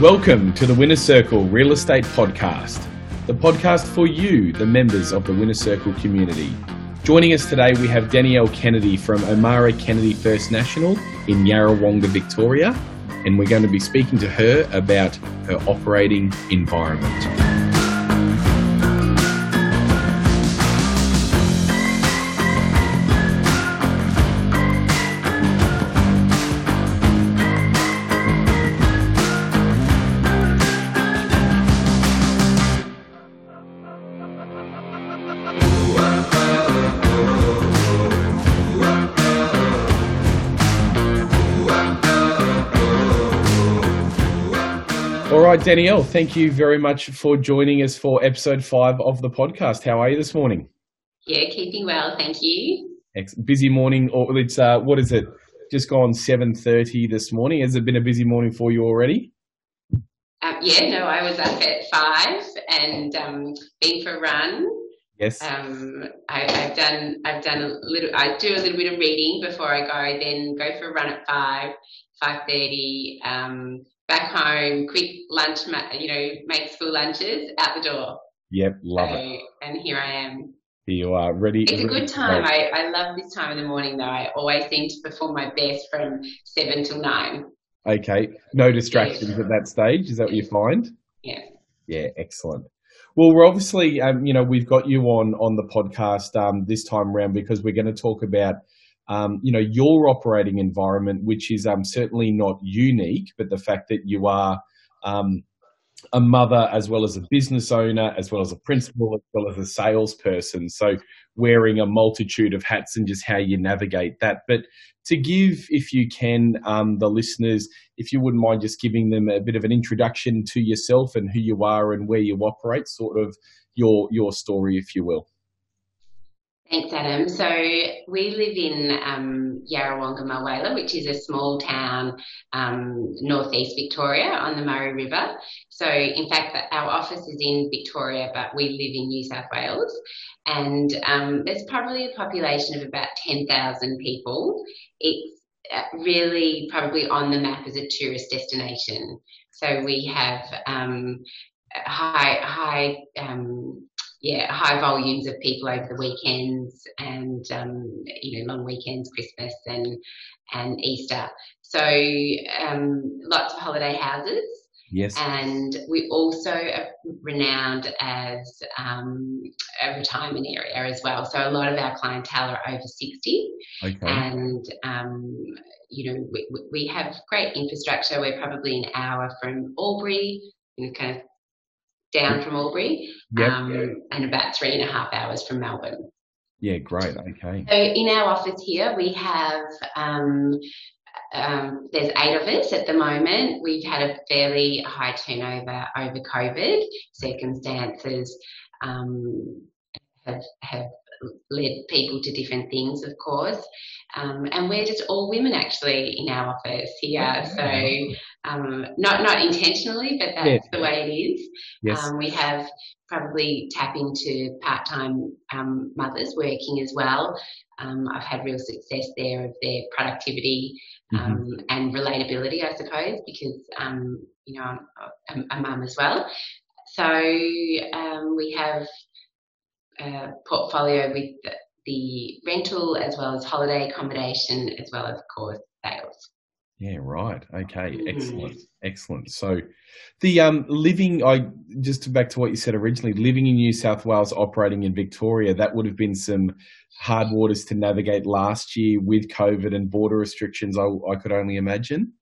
Welcome to the Winner Circle Real Estate Podcast, the podcast for you, the members of the Winner Circle community. Joining us today, we have Danielle Kennedy from O'Meara Kennedy First National in Yarrawonga, Victoria, and we're going to be speaking to her about her operating environment. Danielle, thank you very much for joining us for episode five of the podcast. How are you this morning? Yeah, keeping well, thank you. Busy morning, or it's uh, what is it? Just gone seven thirty this morning. Has it been a busy morning for you already? Um, yeah, no, I was up at five and um, been for a run. Yes. Um, I, have done. I've done a little. I do a little bit of reading before I go. Then go for a run at five, five thirty. Um, back home, quick lunch, you know, make school lunches out the door. Yep, love so, it. And here I am. Here you are ready. It's a good time. I, I love this time in the morning though. I always seem to perform my best from seven till nine. Okay. No distractions yeah. at that stage. Is that what you find? Yeah. Yeah, excellent. Well, we're obviously, um, you know, we've got you on on the podcast um, this time around because we're going to talk about um, you know, your operating environment, which is um, certainly not unique, but the fact that you are um, a mother as well as a business owner, as well as a principal, as well as a salesperson. So wearing a multitude of hats and just how you navigate that. But to give, if you can, um, the listeners, if you wouldn't mind just giving them a bit of an introduction to yourself and who you are and where you operate, sort of your your story, if you will. Thanks, Adam. So we live in um, Yarrawonga Mulwala, which is a small town um, northeast Victoria on the Murray River. So, in fact, our office is in Victoria, but we live in New South Wales. And um, there's probably a population of about 10,000 people. It's uh, really probably on the map as a tourist destination. So we have um, high high um, yeah, high volumes of people over the weekends and um, you know long weekends, Christmas and and Easter. So um, lots of holiday houses. Yes. And we also are renowned as um, a retirement area as well. So a lot of our clientele are over 60. Okay. And, um, you know, we, we have great infrastructure. We're probably an hour from Albury, you know, kind of down from Albury, yep. um, and about three and a half hours from Melbourne. Yeah, great. Okay. So in our office here, we have um, um, there's eight of us at the moment. We've had a fairly high turnover over COVID. Circumstances um, have have led people to different things, of course. Um, and we're just all women actually in our office here. So um, not not intentionally, but that's the way it is. Yes. Um, we have probably tap into part-time um, mothers working as well. Um, I've had real success there of their productivity mm-hmm. Um, and relatability, I suppose, because you know I'm a, a mum as well. So we have a portfolio with the rental as well as holiday accommodation as well as of course sales. Yeah, right. Okay, mm-hmm. excellent, excellent. So, the um, living, I just back to what you said originally, living in New South Wales, operating in Victoria, that would have been some hard waters to navigate last year with COVID and border restrictions. I, I could only imagine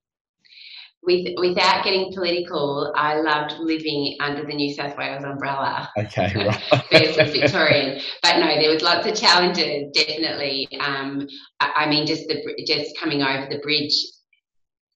with, without getting political, I loved living under the New South Wales umbrella. Okay, right. versus Victorian. But no, there was lots of challenges, definitely. Um, I, I, mean, just the just coming over the bridge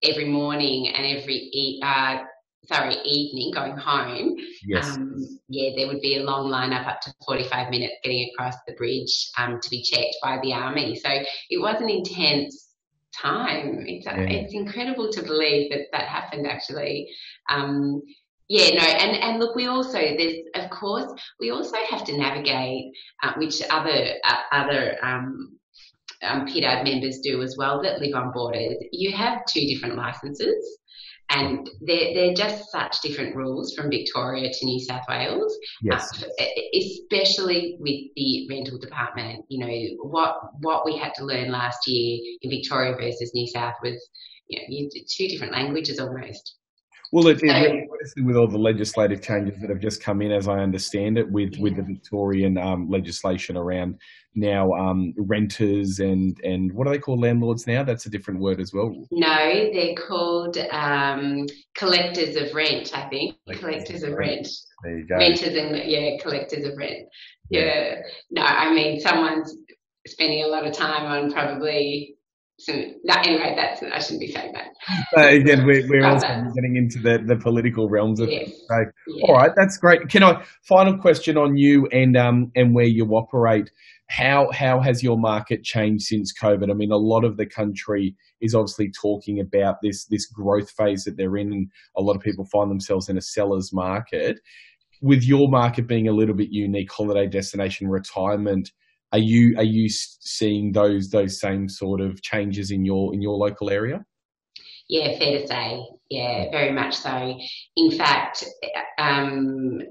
every morning and every uh, sorry evening going home. Yes. Um, yeah, there would be a long line up up to 45 minutes getting across the bridge um, to be checked by the army. So it was an intense time. It's yeah. it's incredible to believe that that happened actually. Um, yeah, no, and and look, we also there's of course we also have to navigate uh, which other uh, other um, um, members do as well that live on borders, you have two different licenses. And they're, they're just such different rules from Victoria to New South Wales, yes. uh, especially with the rental department. You know, what, what we had to learn last year in Victoria versus New South was you know, two different languages almost. Well, it, it with all the legislative changes that have just come in, as I understand it, with yeah. with the Victorian um, legislation around now um, renters and and what do they call landlords now? That's a different word as well. No, they're called um, collectors of rent. I think collectors, collectors of rent. There you go. Renters and yeah, collectors of rent. Yeah. yeah. No, I mean someone's spending a lot of time on probably so that, anyway, that's I shouldn't be saying that. Uh, again, we're, we're also getting into the, the political realms of yes. So, yeah. all right, that's great. Can I final question on you and um and where you operate? How how has your market changed since COVID? I mean, a lot of the country is obviously talking about this this growth phase that they're in, and a lot of people find themselves in a seller's market. With your market being a little bit unique, holiday destination, retirement are you are you seeing those those same sort of changes in your in your local area? Yeah, fair to say. Yeah, very much so. In fact, um,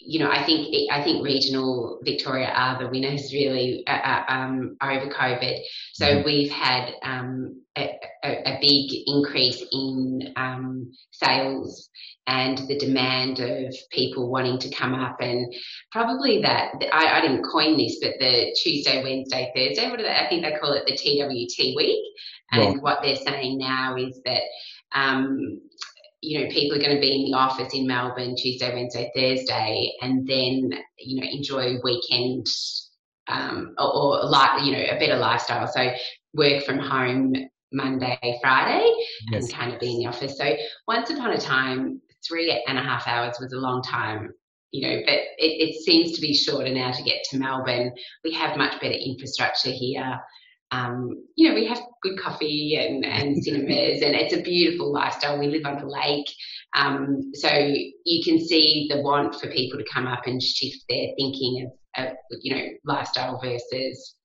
you know, I think I think regional Victoria are the winners really uh, uh um, over COVID. So mm-hmm. we've had um, a, a, big increase in um, sales and the demand of people wanting to come up and probably that I, I didn't coin this, but the Tuesday, Wednesday, Thursday. What do they? I think they call it the TWT week. And right. what they're saying now is that um, you know, people are going to be in the office in Melbourne Tuesday, Wednesday, Thursday, and then, you know, enjoy weekend um, or, or like, you know, a better lifestyle. So work from home Monday, Friday, yes. and kind of be in the office. So once upon a time, three and a half hours was a long time, you know, but it, it seems to be shorter now to get to Melbourne. We have much better infrastructure here um, you know, we have good coffee and, and cinemas, and it's a beautiful lifestyle. We live on a lake. Um, so you can see the want for people to come up and shift their thinking of, of, you know, lifestyle versus,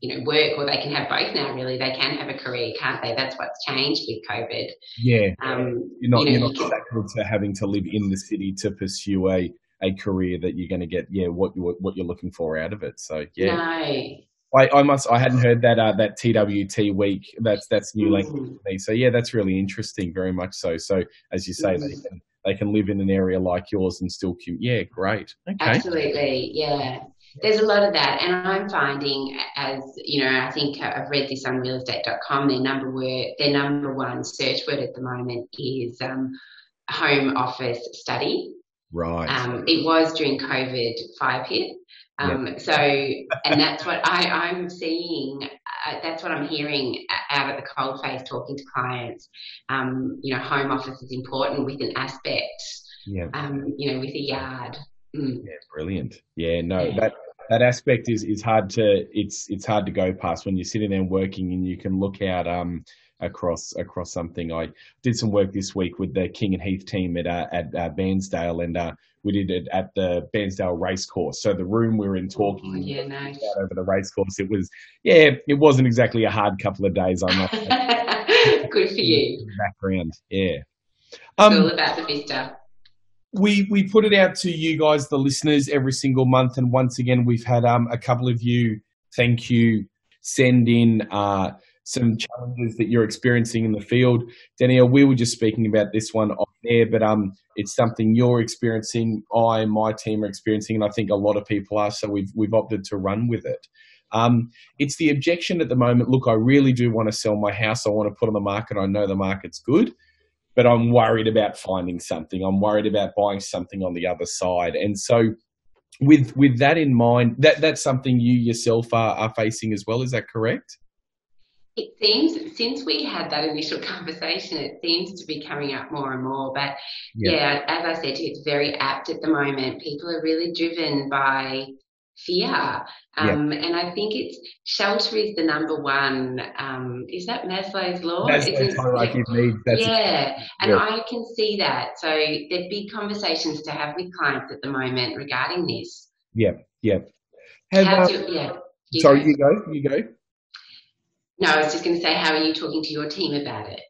you know, work, or they can have both now, really. They can have a career, can't they? That's what's changed with COVID. Yeah. Um, you're not, you know, you're not shackled to having to live in the city to pursue a, a career that you're going to get, yeah, what, you, what you're looking for out of it. So, yeah. No. I, I must. I hadn't heard that uh, that TWT week. That's that's new language mm-hmm. to me. So yeah, that's really interesting. Very much so. So as you say, mm-hmm. they can they can live in an area like yours and still commute. Yeah, great. Okay. Absolutely. Yeah. There's a lot of that, and I'm finding, as you know, I think I've read this on realestate.com. Their number word, their number one search word at the moment is um, home office study. Right. Um, it was during COVID fire hit, um. So, and that's what I, I'm seeing. Uh, that's what I'm hearing out at the coalface talking to clients. Um, you know, home office is important with an aspect. Yeah. Um, you know, with a yard. Mm. Yeah, brilliant. Yeah, no, yeah. that that aspect is is hard to it's it's hard to go past when you're sitting there working and you can look out um across across something. I did some work this week with the King and Heath team at uh, at uh, Bairnsdale, and uh, we did it at the Bairnsdale Racecourse. So the room we were in talking oh, yeah, nice. over the racecourse, it was yeah, it wasn't exactly a hard couple of days. I'm not good for you. Background, yeah. Um, it's all about the vista. We we put it out to you guys, the listeners, every single month, and once again, we've had um, a couple of you. Thank you. Send in. Uh, some challenges that you're experiencing in the field. Danielle, we were just speaking about this one off air, but um, it's something you're experiencing. I and my team are experiencing, and I think a lot of people are. So we've we've opted to run with it. Um, it's the objection at the moment. Look, I really do want to sell my house. I want to put on the market. I know the market's good, but I'm worried about finding something. I'm worried about buying something on the other side, and so. With with that in mind, that that's something you yourself are, are facing as well. Is that correct? It seems since we had that initial conversation, it seems to be coming up more and more. But yeah, yeah as I said, it's very apt at the moment. People are really driven by fear. Um, yeah. And I think it's shelter is the number one. Um, is that Maslow's law? Maslow's hierarchy of needs. yeah, and yeah. I can see that. So there's big conversations to have with clients at the moment regarding this. Yeah, yeah. Have, uh, do, yeah. You sorry, go. you go. You go No, I was just going to say, how are you talking to your team about it?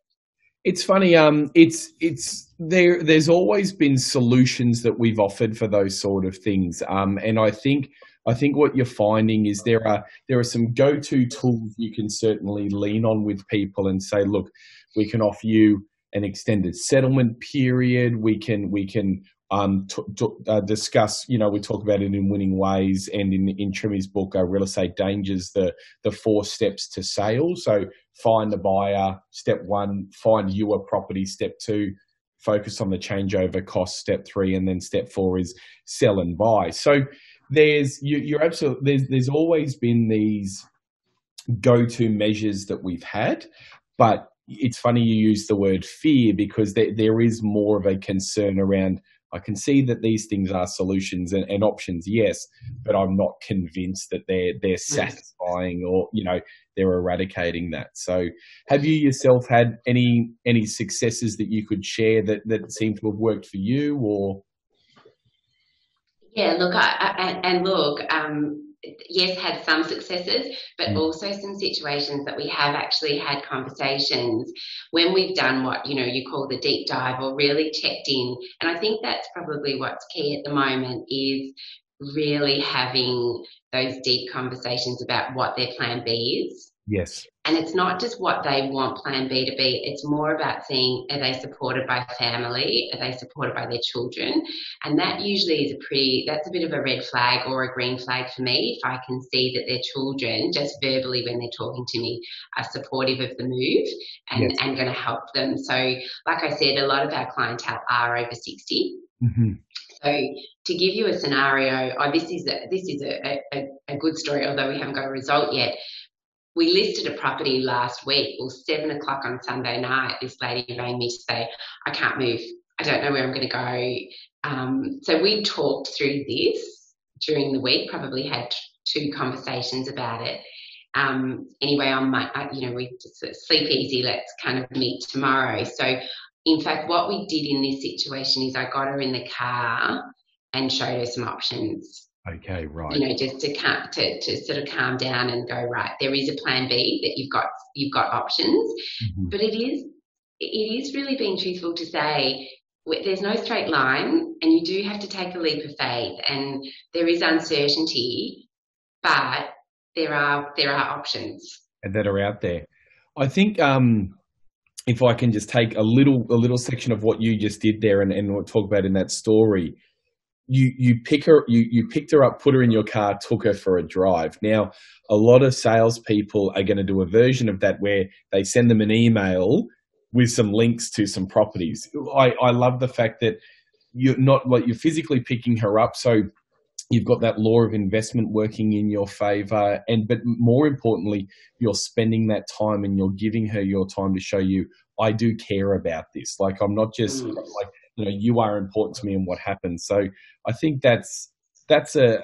It's funny. Um, it's it's there. There's always been solutions that we've offered for those sort of things. Um, and I think I think what you're finding is there are there are some go-to tools you can certainly lean on with people and say, look, we can offer you an extended settlement period. We can we can um, t- t- uh, discuss. You know, we talk about it in winning ways, and in in Trimmy's book, uh, Real Estate Dangers, the the four steps to sale. So find the buyer. Step one, find you a property. Step two, focus on the changeover cost. Step three, and then step four is sell and buy. So there's you, you're absolutely there's there's always been these go-to measures that we've had, but it's funny you use the word fear because there, there is more of a concern around I can see that these things are solutions and, and, options, yes, but I'm not convinced that they're they're satisfying or you know they're eradicating that. So, have you yourself had any any successes that you could share that that seem to have worked for you, or? Yeah, look, I, I, and look, um, yes, had some successes, but mm. also some situations that we have actually had conversations when we've done what you know you call the deep dive or really checked in. And I think that's probably what's key at the moment is really having those deep conversations about what their plan B is Yes. And it's not just what they want plan B to be, it's more about seeing are they supported by family? Are they supported by their children? And that usually is a pretty, that's a bit of a red flag or a green flag for me if I can see that their children, just verbally when they're talking to me, are supportive of the move and, yes. and going to help them. So, like I said, a lot of our clientele are over 60. Mm-hmm. So to give you a scenario, oh, this is a, this is a, a, a, good story, although we haven't got a result yet we listed a property last week. Well, seven o'clock on Sunday night, this lady rang me to say, I can't move. I don't know where I'm going to go. Um, so we talked through this during the week, probably had two conversations about it. Um, anyway, on my, you know, we sleep easy. Let's kind of meet tomorrow. So, in fact, what we did in this situation is I got her in the car and showed her some options. Okay, right. You know, just to, to to sort of calm down and go right. There is a plan B that you've got. You've got options, mm-hmm. but it is it is really being truthful to say there's no straight line, and you do have to take a leap of faith, and there is uncertainty, but there are there are options that are out there. I think um, if I can just take a little a little section of what you just did there, and, and talk about in that story you you pick her you you picked her up, put her in your car, took her for a drive. Now, a lot of salespeople are going to do a version of that where they send them an email with some links to some properties. I, I love the fact that you're not like you're physically picking her up, so you've got that law of investment working in your favor and but more importantly you're spending that time and you're giving her your time to show you i do care about this like i'm not just mm. like you know you are important to me and what happens so i think that's that's a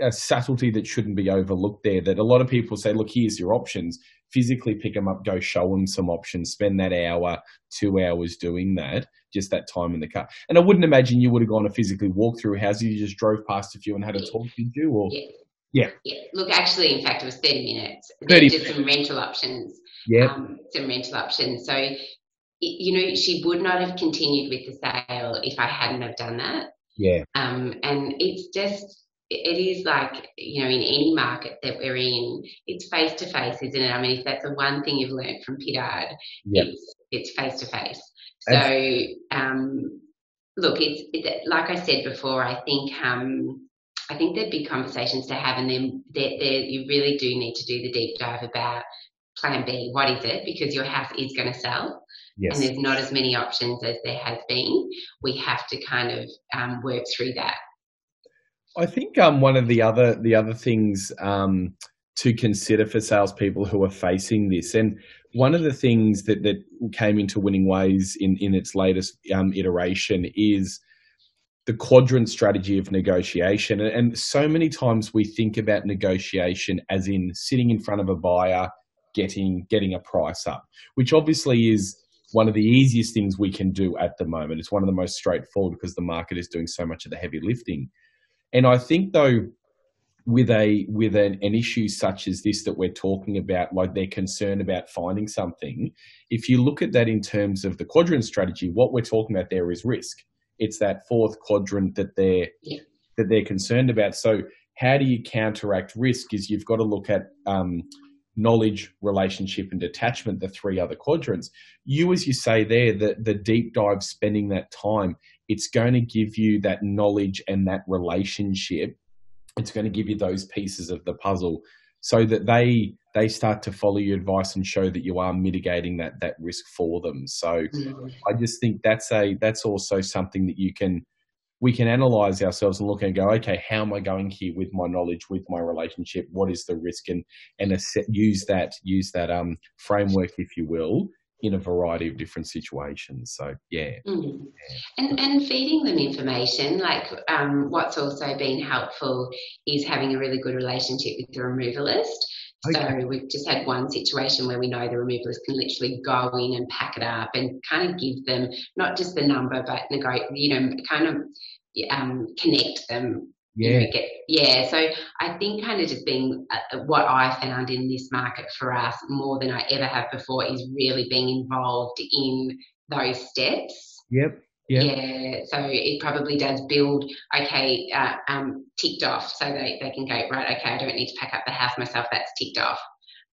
a subtlety that shouldn't be overlooked there that a lot of people say look here's your options physically pick them up go show them some options spend that hour two hours doing that just that time in the car and i wouldn't imagine you would have gone to physically walk through houses you just drove past a few and had a talk did you or yeah. Yeah. yeah. Look, actually, in fact, it was 30 minutes. 30 just some rental options. Yeah. Um, some rental options. So you know, she would not have continued with the sale if I hadn't have done that. Yeah. Um, and it's just, it is like, you know, in any market that we're in, it's face to face, isn't it? I mean, if that's the one thing you've learned from Pittard, yep. it's it's face to face. So, um, look, it's it, like I said before. I think um, I think there'd be conversations to have, and then there, there, you really do need to do the deep dive about Plan B. What is it? Because your house is going to sell. Yes. And there's not as many options as there has been. We have to kind of um, work through that. I think um, one of the other the other things um, to consider for salespeople who are facing this, and one of the things that that came into Winning Ways in in its latest um, iteration is the quadrant strategy of negotiation. And so many times we think about negotiation as in sitting in front of a buyer, getting getting a price up, which obviously is one of the easiest things we can do at the moment. It's one of the most straightforward because the market is doing so much of the heavy lifting. And I think, though, with a with an, an issue such as this that we're talking about, like they're concerned about finding something, if you look at that in terms of the quadrant strategy, what we're talking about there is risk. It's that fourth quadrant that they're yeah. that they're concerned about. So how do you counteract risk? Is you've got to look at um, knowledge, relationship, and detachment, the three other quadrants. You, as you say there, the, the deep dive, spending that time, it's going to give you that knowledge and that relationship it's going to give you those pieces of the puzzle so that they they start to follow your advice and show that you are mitigating that that risk for them so mm-hmm. i just think that's a that's also something that you can we can analyze ourselves and look and go okay how am i going here with my knowledge with my relationship what is the risk and and use that use that um framework if you will in a variety of different situations. So yeah. Mm. And and feeding them information, like um, what's also been helpful is having a really good relationship with the removalist. Okay. So we've just had one situation where we know the removalists can literally go in and pack it up and kind of give them not just the number, but negotiate, you know, kind of um, connect them yeah. Get, yeah. So I think kind of just being uh, what I found in this market for us more than I ever have before is really being involved in those steps. Yep. Yep. Yeah, so it probably does build, okay, uh, um, ticked off. So they, they can go, right, okay, I don't need to pack up the house myself, that's ticked off.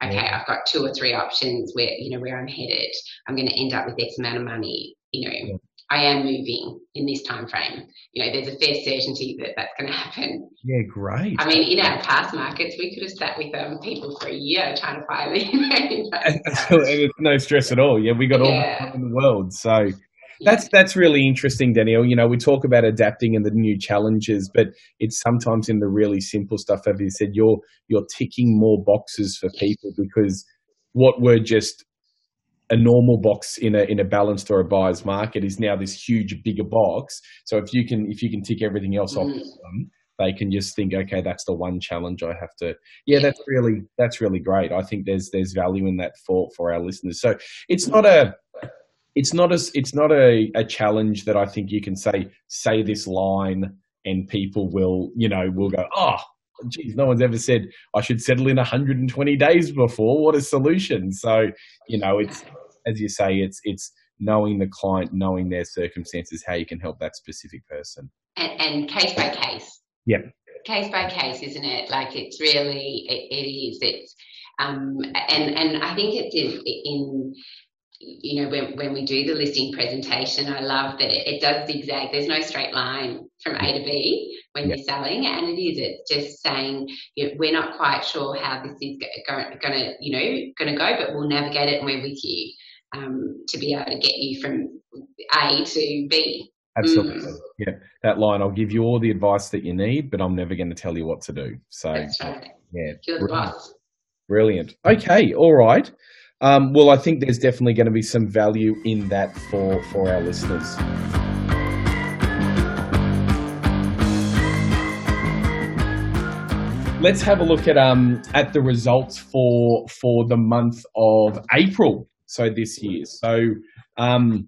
Okay, yeah. I've got two or three options where, you know, where I'm headed. I'm going to end up with X amount of money, you know, yeah. I am moving in this time frame. You know, there's a fair certainty that that's going to happen. Yeah, great. I mean, in our past markets, we could have sat with um, people for a year trying to find them. and it's no stress at all. Yeah, we got all yeah. the time in the world. So that's that's really interesting, Danielle. You know, we talk about adapting and the new challenges, but it's sometimes in the really simple stuff. As you said, you're you're ticking more boxes for people because what were just a normal box in a in a balanced or a buyer's market is now this huge bigger box. So if you can if you can tick everything else mm. off them, they can just think, okay, that's the one challenge I have to. Yeah, that's really that's really great. I think there's there's value in that for for our listeners. So it's not a it's not a it's not a, a challenge that I think you can say say this line and people will you know will go oh geez, no one's ever said I should settle in 120 days before. What a solution! So, you know, it's as you say, it's it's knowing the client, knowing their circumstances, how you can help that specific person. And, and case by case. yeah Case by case, isn't it? Like it's really, it, it is. It's, um, and and I think it's in, in you know, when, when we do the listing presentation, I love that it, it does zigzag. There's no straight line from A to B when you're selling, and it is. It's just saying you know, we're not quite sure how this is going to, you know, going to go, but we'll navigate it, and we're with you um, to be able to get you from A to B. Absolutely. Mm. Yeah, that line. I'll give you all the advice that you need, but I'm never going to tell you what to do. So, right. yeah, brilliant. brilliant. Okay, all right. Um, well, I think there's definitely going to be some value in that for for our listeners. Let's have a look at um at the results for for the month of April so this year. So um,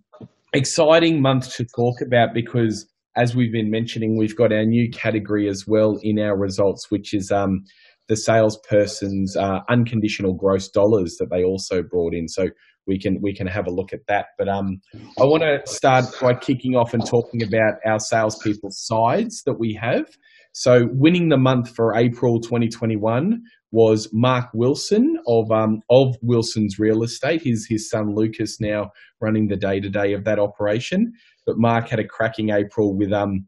exciting month to talk about because as we've been mentioning, we've got our new category as well in our results, which is um, the salesperson's uh, unconditional gross dollars that they also brought in. So we can we can have a look at that. But um, I want to start by kicking off and talking about our salespeople sides that we have. So winning the month for April 2021 was Mark Wilson of um, of Wilson's Real Estate. His his son Lucas now running the day to day of that operation. But Mark had a cracking April with um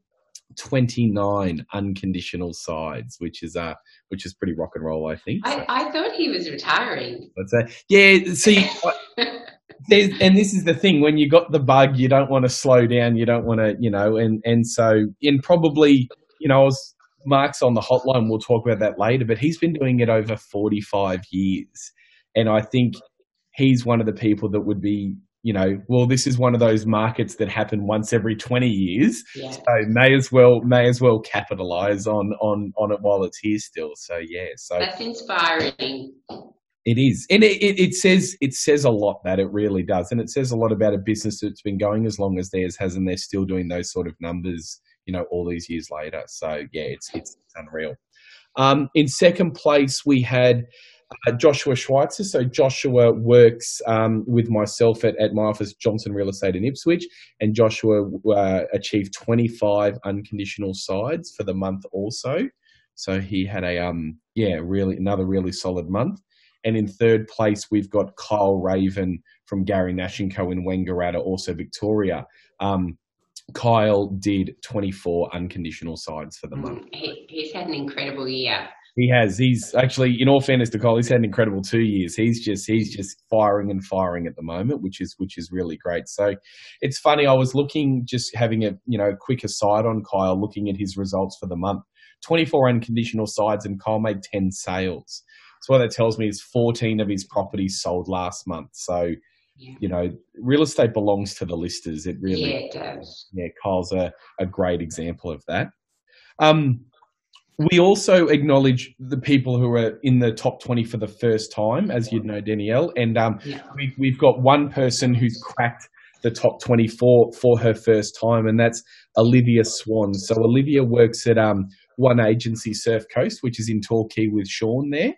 29 unconditional sides, which is uh which is pretty rock and roll, I think. I, I thought he was retiring. Let's say, yeah. See, and this is the thing: when you got the bug, you don't want to slow down. You don't want to, you know, and and so in probably, you know, I was Mark's on the hotline. We'll talk about that later, but he's been doing it over 45 years. And I think he's one of the people that would be, you know, well, this is one of those markets that happen once every 20 years. Yeah. So may as well, may as well capitalize on, on, on it while it's here still. So yeah, so that's inspiring. It is, and it, it, it, says it says a lot that it really does, and it says a lot about a business that's been going as long as theirs has, and they're still doing those sort of numbers you know, all these years later. So yeah, it's it's, it's unreal. Um, in second place, we had uh, Joshua Schweitzer. So Joshua works um, with myself at, at my office, Johnson Real Estate in Ipswich, and Joshua uh, achieved 25 unconditional sides for the month also. So he had a um yeah really another really solid month. And in third place, we've got Kyle Raven from Garry Nash Co in Wangaratta, also Victoria. Um, Kyle did 24 unconditional sides for the month. He, he's had an incredible year. He has. He's actually, in all fairness to Kyle, he's had an incredible two years. He's just he's just firing and firing at the moment, which is which is really great. So it's funny. I was looking, just having a you know quick aside on Kyle, looking at his results for the month. 24 unconditional sides, and Kyle made 10 sales. So what that tells me is 14 of his properties sold last month. So yeah. you know, real estate belongs to the listers. It really yeah, it does. Yeah, Kyle's a, a great example of that. Um, we also acknowledge the people who are in the top 20 for the first time, as you'd know, Danielle. And um, yeah. we, we've got one person who's cracked the top 24 for her first time, and that's Olivia Swan. So Olivia works at um, one agency, Surf Coast, which is in Torquay with Sean there.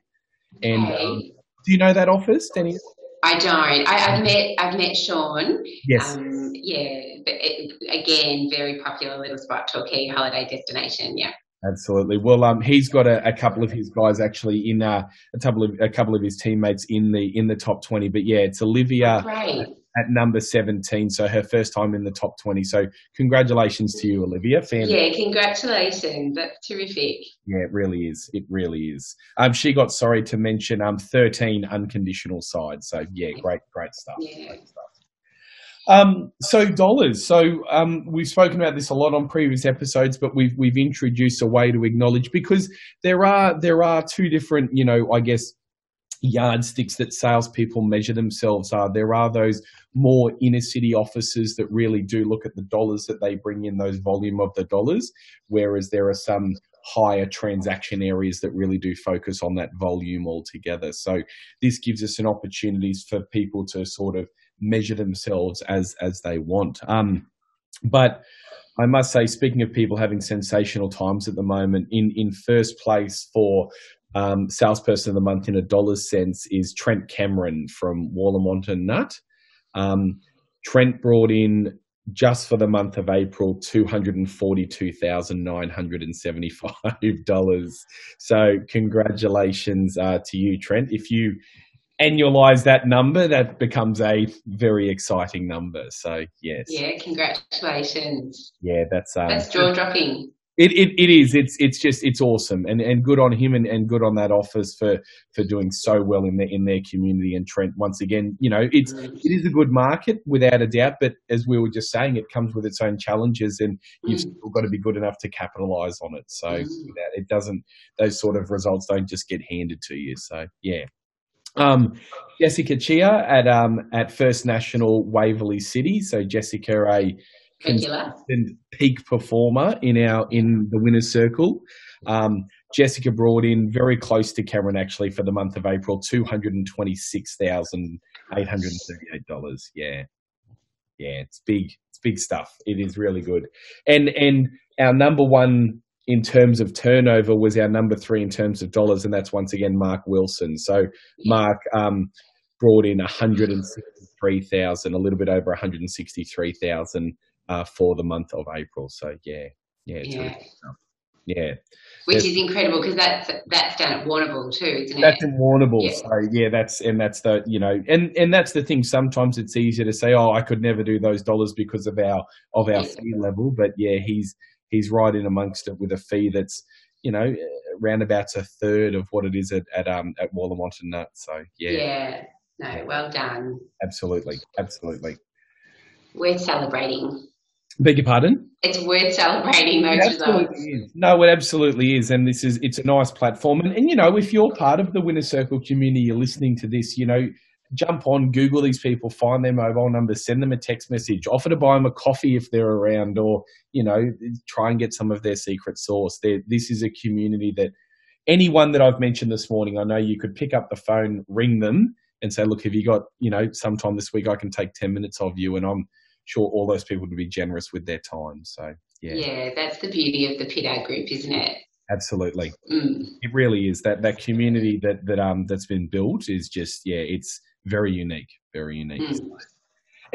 And um, do you know that office, Danielle? I don't. I, have met I've met Sean. Yes. Um, yeah, but it, again, very popular little spot, Torquay holiday destination. Yeah. Absolutely. Well, um, he's got a, a, couple of his guys actually in uh, a couple of a couple of his teammates in the in the top twenty. But yeah, it's Olivia at, at number seventeen, so her first time in the top twenty. So congratulations to you, Olivia. Fan- yeah, congratulations. That's terrific. Yeah, it really is. It really is. Um, she got sorry to mention um thirteen unconditional sides. So yeah, great, great stuff. Yeah. Great stuff. Um, so dollars. So um, we've spoken about this a lot on previous episodes, but we've we've introduced a way to acknowledge because there are there are two different, you know, I guess yardsticks that salespeople measure themselves are. There are those more inner city offices that really do look at the dollars that they bring in, those volume of the dollars, whereas there are some higher transaction areas that really do focus on that volume altogether. So this gives us an opportunities for people to sort of measure themselves as as they want. Um, but I must say, speaking of people having sensational times at the moment, in in first place for um, salesperson of the month in a dollar sense is Trent Cameron from Warlamont and Nutt. Um, Trent brought in just for the month of April two hundred and forty two thousand nine hundred and seventy five dollars. So congratulations uh, to you, Trent. If you annualize that number, that becomes a very exciting number. So yes. Yeah, congratulations. Yeah, that's um, that's jaw dropping. It, it, it is. It's it's just it's awesome and, and good on him and, and good on that office for, for doing so well in their in their community and Trent once again, you know, it's mm. it is a good market without a doubt, but as we were just saying, it comes with its own challenges and you've mm. still got to be good enough to capitalize on it. So mm. it doesn't those sort of results don't just get handed to you. So yeah. Um, Jessica Chia at um, at First National Waverley City. So Jessica, a consistent peak performer in our in the winners circle. Um, Jessica brought in very close to Cameron actually for the month of April, two hundred and twenty six thousand eight hundred and thirty eight dollars. Yeah, yeah, it's big. It's big stuff. It is really good. And and our number one in terms of turnover was our number three in terms of dollars, and that's once again Mark Wilson. So Mark um, brought in 163,000, a little bit over 163,000 uh, for the month of April. So yeah, yeah, yeah. yeah. Which is incredible because that's that's down at Warrnambool too, isn't it? That's in Warrnambool. Yeah. So yeah, that's and that's the you know and and that's the thing. Sometimes it's easier to say, oh, I could never do those dollars because of our of our yeah. fee level, but yeah, he's he's right in amongst it with a fee that's you know around about a third of what it is at at um at Warlamont and Nutt. So yeah, yeah, no, well done. Absolutely, absolutely. We're celebrating. Beg your pardon? It's worth celebrating those it results. Is. No, it absolutely is, and this is it's a nice platform. And, and you know, if you're part of the Winner Circle community, you're listening to this, you know, jump on, Google these people, find their mobile number, send them a text message, offer to buy them a coffee if they're around, or you know, try and get some of their secret sauce. They're, this is a community that anyone that I've mentioned this morning, I know you could pick up the phone, ring them, and say, "Look, have you got you know sometime this week I can take ten minutes of you?" And I'm sure all those people would be generous with their time. So yeah, yeah, that's the beauty of the Pittard group, isn't it? Absolutely, mm. it really is that that community that that um that's been built is just yeah, it's very unique, very unique. Mm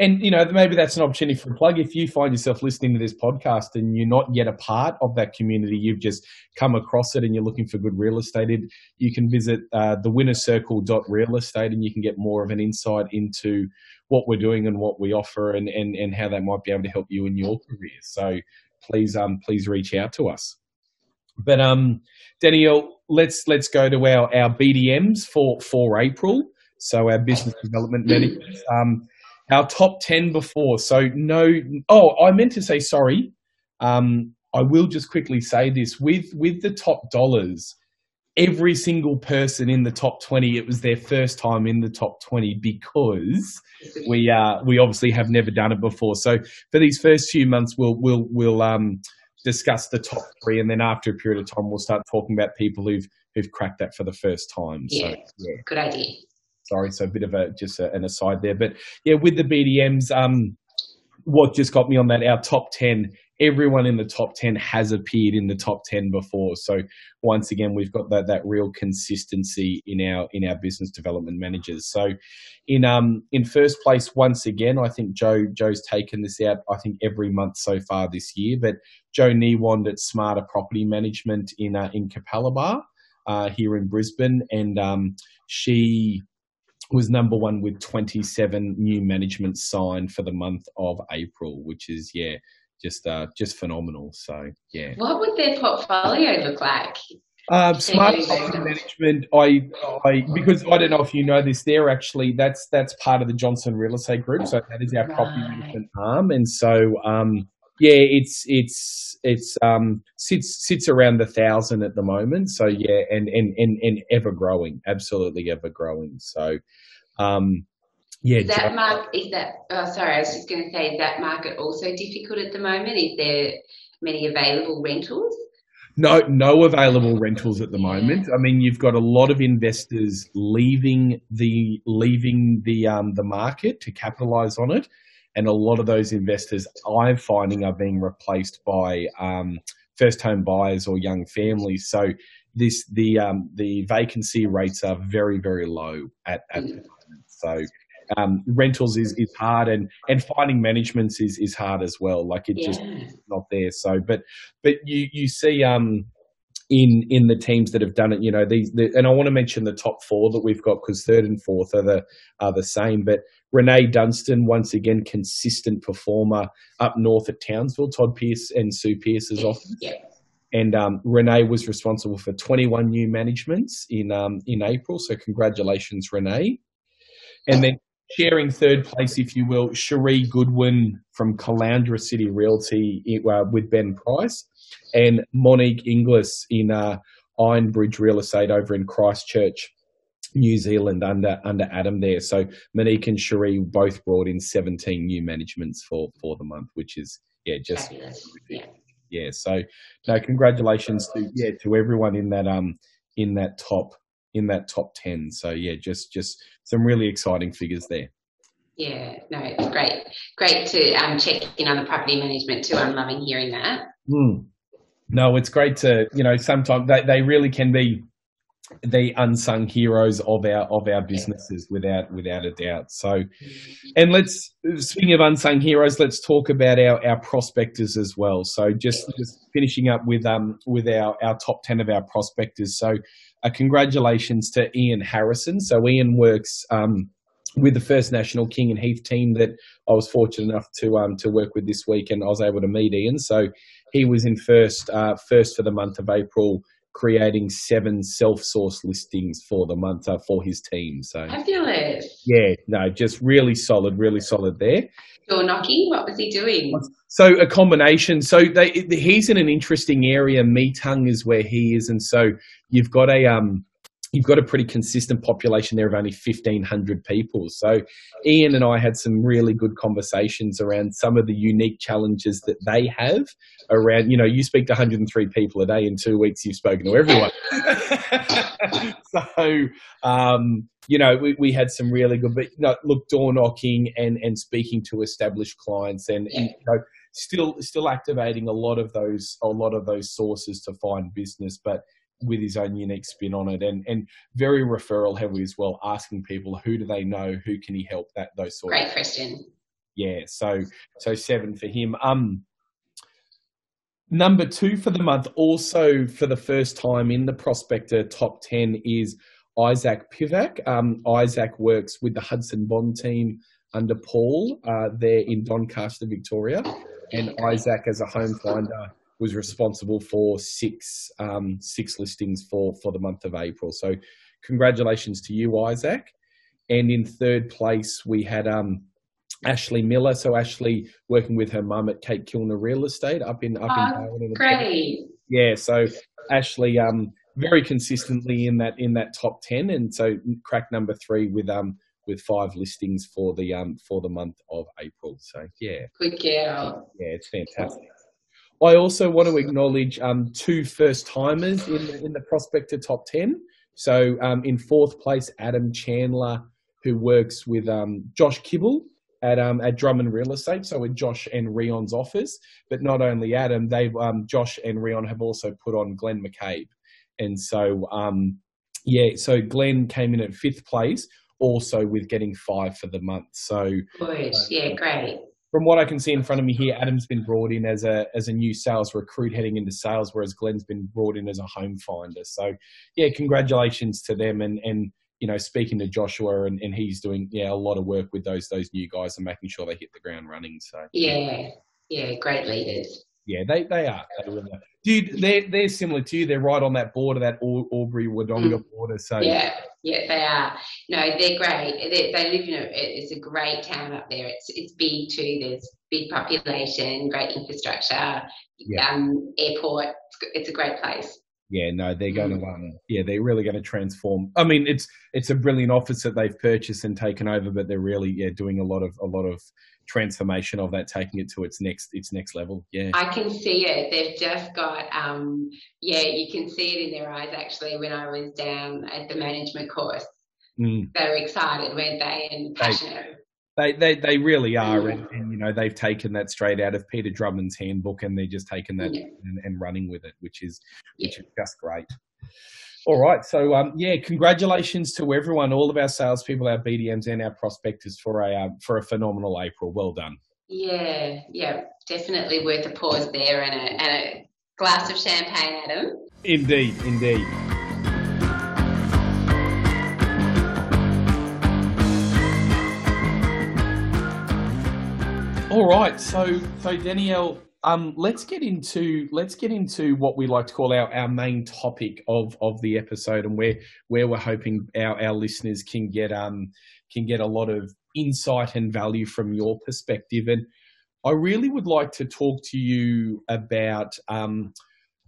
and you know maybe that's an opportunity for a plug. If you find yourself listening to this podcast and you're not yet a part of that community you've just come across it and you're looking for good real estate you can visit uh, the winner's circle real estate and you can get more of an insight into what we're doing and what we offer and, and, and how that might be able to help you in your career. So please um please reach out to us. But um danielle let's let's go to our our bdms for for april so our business development managers um our top 10 before. So, no, oh, I meant to say sorry. Um, I will just quickly say this with, with the top dollars, every single person in the top 20, it was their first time in the top 20 because we, uh, we obviously have never done it before. So, for these first few months, we'll, we'll, we'll, um, discuss the top three, and then after a period of time, we'll start talking about people who've who've cracked that for the first time. Yeah, so, yeah. good idea. Sorry, so a bit of a just a, an aside there, but yeah, with the BDMs, um, what just got me on that, our top ten, everyone in the top ten has appeared in the top ten before. So once again, we've got that that real consistency in our in our business development managers. So in um in first place, once again, I think Joe Joe's taken this out. I think every month so far this year, but Joe Newand at Smarter Property Management in uh, in Capalaba. Uh, here in Brisbane, and um, she was number one with 27 new management signed for the month of April, which is yeah, just uh, just phenomenal. So yeah. What would their portfolio look like? Uh, smart management. I, I because I don't know if you know this. They're actually that's that's part of the Johnson Real Estate Group. So that is our property management arm, and so um, yeah, it's it's it's um sits sits around the thousand at the moment. So yeah, and and and and ever growing, absolutely ever growing. So um, yeah. Is that mark is that? Oh, sorry, I was just going to say, is that market also difficult at the moment? Is there many available rentals? No, no available rentals at the moment. I mean, you've got a lot of investors leaving the leaving the um, the market to capitalize on it, and a lot of those investors I'm finding are being replaced by um, first home buyers or young families. So this the um, the vacancy rates are very very low at, at the moment. So um, rentals is, is hard and, and finding managements is, is hard as well. Like it yeah. just not there. So, but, but you, you see, um, in, in the teams that have done it, you know, these, the, and I want to mention the top four that we've got because third and fourth are the, are the same, but Renee Dunstan, once again, consistent performer up north at Townsville, Todd Pierce and Sue Pierce's office. Yeah. And um, Renee was responsible for 21 new managements in um, in April. So congratulations, Renee. And then sharing third place, if you will, Cherie Goodwin from Caloundra City Realty uh, with Ben Price, and Monique Inglis in uh, Ironbridge Real Estate over in Christchurch. New Zealand under under Adam there. So Monique and Cherie both brought in 17 new managements for for the month, which is yeah, just yeah yeah. So no, congratulations to yeah to everyone in that um in that top in that top ten. So yeah, just just some really exciting figures there. Yeah, no, it's great. Great to um, check in on the property management too. I'm loving hearing that. Mm. No, it's great to you know sometimes they, they really can be the unsung heroes of our of our businesses without without a doubt. So, and let's speaking of unsung heroes, let's talk about our our prospectors as well. So, just just finishing up with um with our our top ten of our prospectors. So, uh, congratulations to Ian Harrison. So, Ian works um with the First National King and Heath team that I was fortunate enough to um to work with this week, and I was able to meet Ian. So, he was in first uh, first for the month of April creating seven self-source listings for the month uh, for his team. So fabulous. Yeah, no, just really solid, really solid there. Door knocking. What was he doing? So a combination. So they, he's in an interesting area. Metung is where he is, and so you've got a um you've got a pretty consistent population there of only 1,500 people. So Ian and I had some really good conversations around some of the unique challenges that they have around, you know, you speak to 103 people a day in two weeks, you've spoken to everyone. so, um, you know, we, we had some really good, but you know, look, door knocking and, and speaking to established clients and, and you know, still still activating a lot of those a lot of those sources to find business, but with his own unique spin on it, and and very referral heavy as well, asking people who do they know, who can he help, that those sort. Great of question. Yeah, so so seven for him. Um, number two for the month, also for the first time in the prospector top ten is Isaac Pivac. Um, Isaac works with the Hudson Bond team under Paul uh, there in Doncaster, Victoria. And Isaac, as a home finder, was responsible for six um, six listings for, for the month of April. So, congratulations to you, Isaac. And in third place, we had um, Ashley Miller. So, Ashley working with her mum at Kate Kilner Real Estate up in up oh, in Great. Yeah. So, Ashley um, very consistently in that in that top ten, and so crack number three with um with five listings for the um for the month of April. So yeah, good girl. Yeah, it's fantastic. I also want to acknowledge um, two first timers in the, in the prospector top ten. So um, in fourth place, Adam Chandler, who works with um, Josh Kibble at um, at Drummond Real Estate. So with Josh and Rion's office, but not only Adam, they've um, Josh and Rion have also put on Glenn McCabe, and so um, yeah, so Glenn came in at fifth place, also with getting five for the month. So good, yeah, great. From what I can see in front of me here, Adam's been brought in as a as a new sales recruit heading into sales, whereas Glenn's been brought in as a home finder. So yeah, congratulations to them and and you know, speaking to Joshua and, and he's doing yeah a lot of work with those those new guys and making sure they hit the ground running. So yeah, yeah, great leaders. Yeah, they they are. They really are. Dude, they're they're similar to you. They're right on that border, that Albury Wodonga mm. border. So yeah, yeah, they are. No, they're great. They, they live in a. It's a great town up there. It's it's big too. There's big population, great infrastructure, yeah. um, airport. It's, it's a great place. Yeah, no, they're going to. Um, yeah, they're really going to transform. I mean, it's it's a brilliant office that they've purchased and taken over, but they're really yeah doing a lot of a lot of transformation of that, taking it to its next its next level. Yeah, I can see it. They've just got um, yeah, you can see it in their eyes. Actually, when I was down at the management course, mm. they were excited, weren't they, and passionate. They, they, they they really are, and, and, you know they've taken that straight out of Peter Drummond's handbook, and they're just taking that yeah. and, and, running with it, which is which yeah. is just great. All right. So, um, yeah, congratulations to everyone, all of our salespeople, our BDMs, and our prospectors for a uh, for a phenomenal April. Well done. Yeah, yeah, definitely worth a pause there and a, and a glass of champagne, Adam. Indeed, indeed. All right. So, so Danielle, um, let's get into let's get into what we like to call our, our main topic of, of the episode and where where we're hoping our, our listeners can get um can get a lot of insight and value from your perspective. And I really would like to talk to you about um,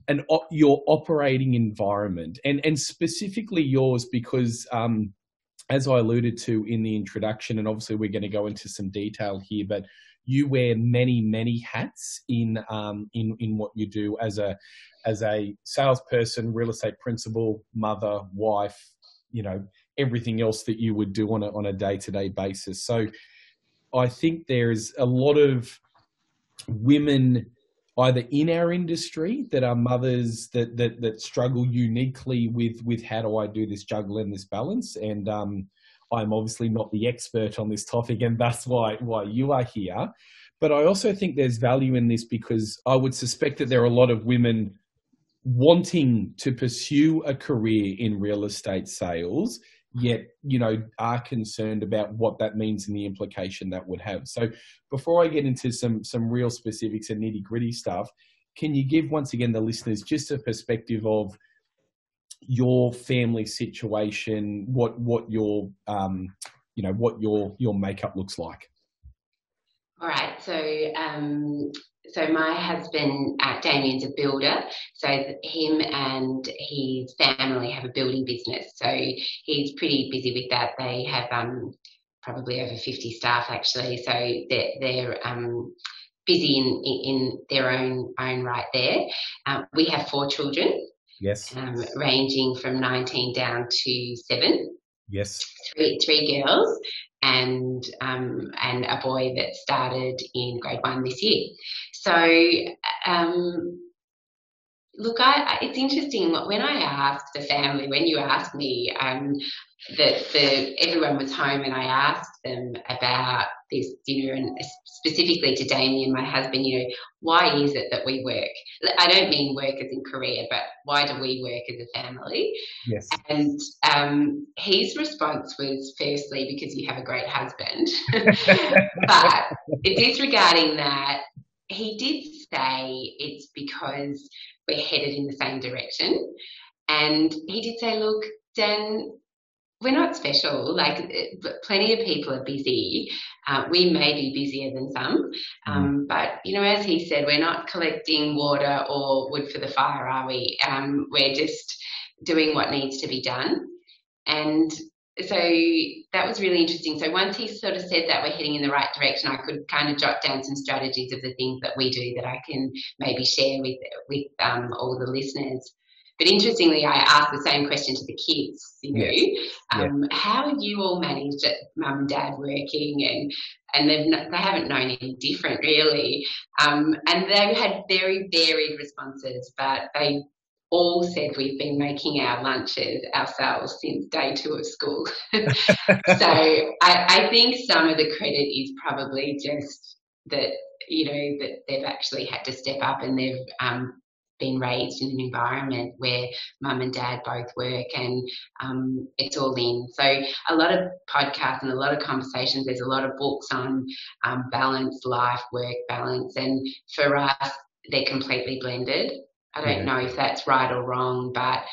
an your operating environment and and specifically yours because um, as I alluded to in the introduction, and obviously we're going to go into some detail here, but you wear many many hats in um, in in what you do as a as a salesperson, real estate principal, mother, wife, you know everything else that you would do on a on a day to day basis. So I think there's a lot of women either in our industry that are mothers that that that struggle uniquely with with how do I do this juggle and this balance and um, I'm obviously not the expert on this topic, and that's why why you are here. But I also think there's value in this because I would suspect that there are a lot of women wanting to pursue a career in real estate sales yet you know are concerned about what that means and the implication that would have so before i get into some some real specifics and nitty gritty stuff can you give once again the listeners just a perspective of your family situation, what what your um, you know what your your makeup looks like. All right, so um, so my husband uh, Damien's a builder, so him and his family have a building business. So he's pretty busy with that. They have um, probably over fifty staff actually, so they're, they're um, busy in, in their own own right there. Um, we have four children, Yes. Um, ranging from 19 down to seven. Yes. Three, three girls and um, and a boy that started in grade one this year. So um, look, I, it's interesting when I asked the family when you asked me um, that the everyone was home and I asked them about this dinner and specifically to Damien, my husband, you know, why is it that we work? I don't mean work as in career, but why do we work as a family? Yes. And um, his response was firstly because you have a great husband, but disregarding that, he did say it's because we're headed in the same direction. And he did say, look, Dan, we're not special. Like uh, plenty of people are busy. Uh, we may be busier than some, um, mm. but you know, as he said, we're not collecting water or wood for the fire, are we? Um, we're just doing what needs to be done. And so that was really interesting. So once he sort of said that we're heading in the right direction, I could kind of jot down some strategies of the things that we do that I can maybe share with with um, all the listeners. But interestingly, I asked the same question to the kids. You know, yes. um, yeah. how have you all managed it, mum and dad working, and and they've no, they haven't known any different really. Um, and they had very varied responses, but they all said we've been making our lunches ourselves since day two of school. so I, I think some of the credit is probably just that you know that they've actually had to step up and they've um, been raised in an environment where mum and dad both work and um, it's all in. So a lot of podcasts and a lot of conversations. There's a lot of books on um, balance, life, work balance, and for us, they're completely blended. I don't yeah. know if that's right or wrong, but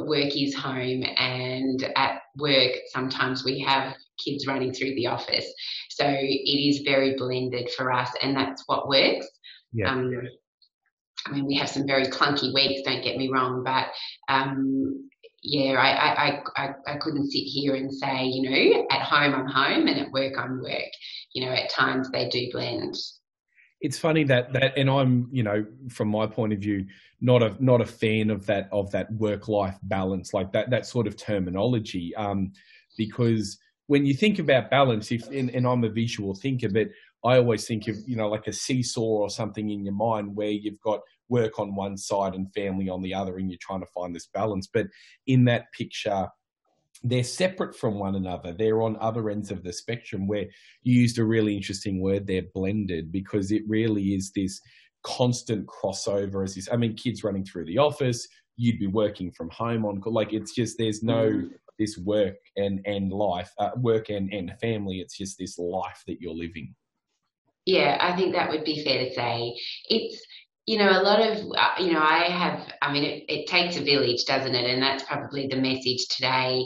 work is home and at work sometimes we have kids running through the office. So it is very blended for us and that's what works. Yeah. Um, I mean, we have some very clunky weeks, don't get me wrong, but um, yeah, I, I, I, I couldn't sit here and say, you know, at home I'm home and at work I'm work. You know, at times they do blend it's funny that that and I'm you know from my point of view not a not a fan of that of that work life balance like that that sort of terminology um, because when you think about balance if and, and I'm a visual thinker but I always think of you know like a seesaw or something in your mind where you've got work on one side and family on the other and you're trying to find this balance but in that picture they're separate from one another. They're on other ends of the spectrum where you used a really interesting word They're blended, because it really is this constant crossover as this, I mean, kids running through the office, you'd be working from home on, like, it's just, there's no, mm. this work and, and life, uh, work and, and family. It's just this life that you're living. Yeah, I think that would be fair to say. It's, you know, a lot of, uh, you know, I have, I mean, it, it, takes a village, doesn't it? And that's probably the message today.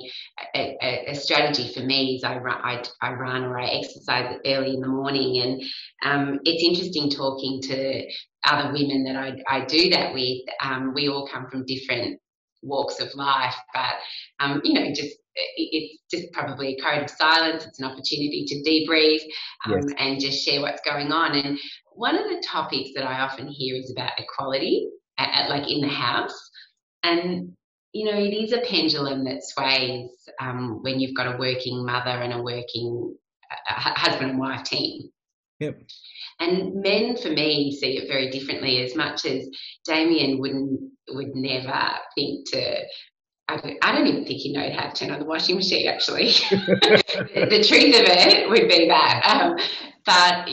A, a, a strategy for me is I run, I, I, run or I exercise early in the morning. And um, it's interesting talking to other women that I, I do that with. Um, we all come from different walks of life, but, um, you know, just it's just probably a code of silence. It's an opportunity to debrief um, yes. and just share what's going on. And one of the topics that I often hear is about equality, at, at, like in the house. And, you know, it is a pendulum that sways um, when you've got a working mother and a working uh, husband and wife team. Yep. And men, for me, see it very differently. As much as Damien wouldn't would never think to I don't, I don't even think he know how to turn on the washing machine, actually. the, the, truth of it would be that. Um, but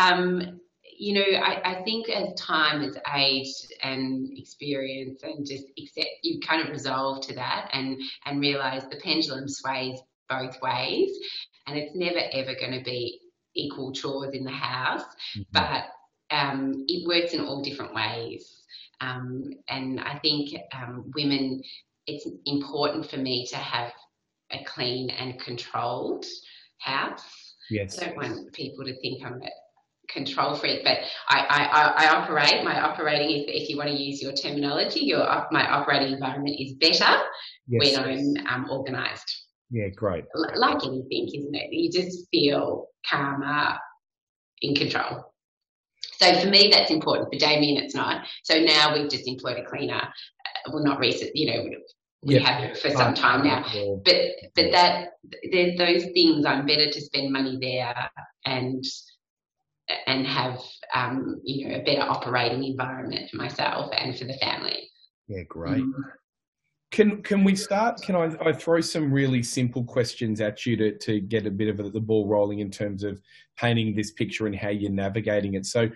um, you know, I, I, think as time has aged and experience and just accept, you kind of resolve to that and and realize the pendulum sways both ways, and it's never ever going to be equal chores in the house, mm-hmm. but um, it works in all different ways. Um, and I think um, women, it's important for me to have a clean and controlled house. Yes. I don't want people to think I'm a control freak, but I, I, I operate. My operating, if, if you want to use your terminology, your my operating environment is better yes, when. I'm um, organised. Yeah, great. L- like anything, isn't it? You just feel calmer, in control. So for me, that's important. For Damien, it's not. So now we've just employed a cleaner. Uh, well, not recent, you know, we yep. have for some time now. But but that those things, I'm better to spend money there and and have um, you know a better operating environment for myself and for the family. Yeah, great. Mm. Can can we start? Can I, I throw some really simple questions at you to, to get a bit of the ball rolling in terms of painting this picture and how you're navigating it? So,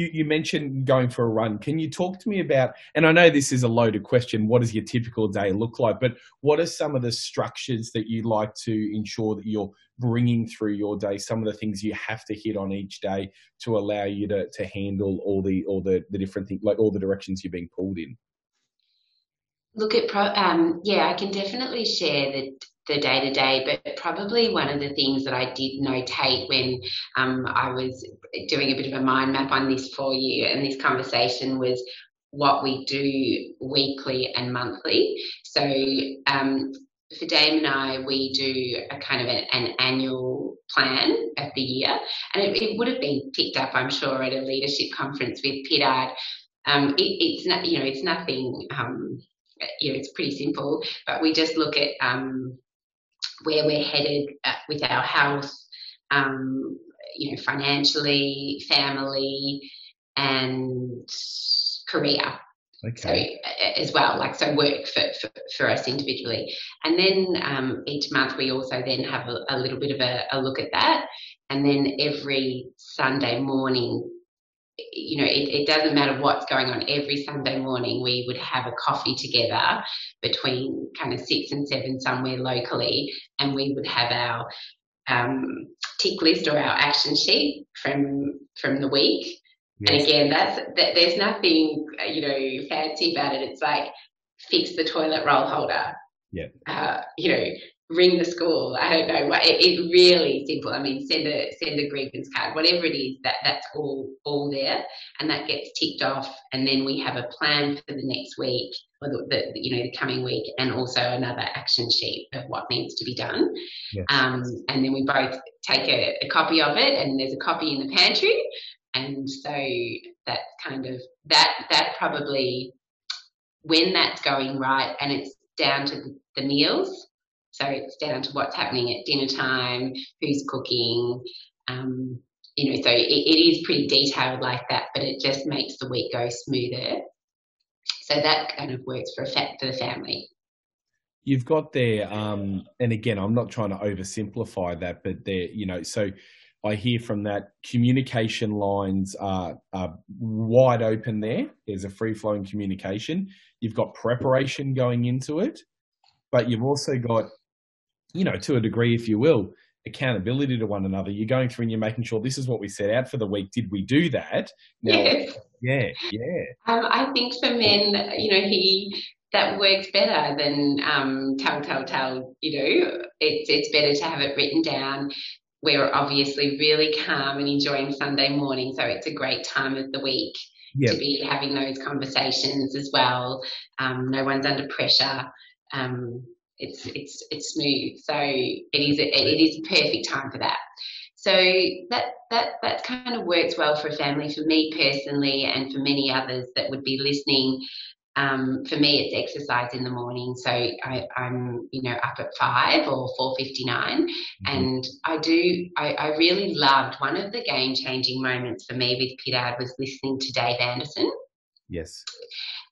you, you mentioned going for a run. Can you talk to me about? And I know this is a loaded question. What does your typical day look like? But what are some of the structures that you like to ensure that you're bringing through your day? Some of the things you have to hit on each day to allow you to to handle all the all the the different things, like all the directions you're being pulled in. Look at pro- um, yeah, I can definitely share the the day to day, but probably one of the things that I did notate when um, I was doing a bit of a mind map on this for you and this conversation was what we do weekly and monthly. So um, for Dame and I, we do a kind of an, an annual plan of the year, and it, it, would have been picked up, I'm sure, at a leadership conference with Pittard. Um, it, it's not, you know, it's nothing um, you know, it's pretty simple, but we just look at um, where we're headed uh, with our health, um, you know, financially, family, and career. Okay. So as well, like so work for, for, for us individually. And then um, each month we also then have a, a little bit of a, a, look at that. And then every Sunday morning you know, it, it, doesn't matter what's going on. Every Sunday morning, we would have a coffee together between kind of six and seven somewhere locally, and we would have our um, tick list or our action sheet from from the week. Yes. And again, that's that, there's nothing you know fancy about it. It's like fix the toilet roll holder. Yeah. Uh, you know, ring the school. I don't know. It, it really simple. I mean, send a send a grievance card, whatever it is. That that's all all there, and that gets ticked off. And then we have a plan for the next week, or the, the you know the coming week, and also another action sheet of what needs to be done. Yes. Um, and then we both take a, a copy of it, and there's a copy in the pantry. And so that kind of that that probably when that's going right, and it's down to the meals so it's down to what's happening at dinner time, who's cooking. Um, you know, so it, it is pretty detailed like that, but it just makes the week go smoother. So that kind of works for effect for the family. You've got there, um, and again, I'm not trying to oversimplify that, but there, you know, so I hear from that communication lines are, are wide open there. There's a free flowing communication. You've got preparation going into it, but you've also got you know, to a degree, if you will, accountability to one another. You're going through and you're making sure this is what we set out for the week. Did we do that? Now, yes. Yeah, yeah. Um, I think for men, you know, he that works better than um, tell, tell, tell. You know, it's it's better to have it written down. We're obviously really calm and enjoying Sunday morning, so it's a great time of the week yep. to be having those conversations as well. Um, no one's under pressure. Um, it's it's it's smooth. So it is a, it is a perfect time for that. So that that that kind of works well for a family. For me personally, and for many others that would be listening. Um, for me, it's exercise in the morning. So I, am you know, up at five or four fifty nine, mm-hmm. and I do. I, I, really loved one of the game changing moments for me with Pittard was listening to Dave Anderson. Yes.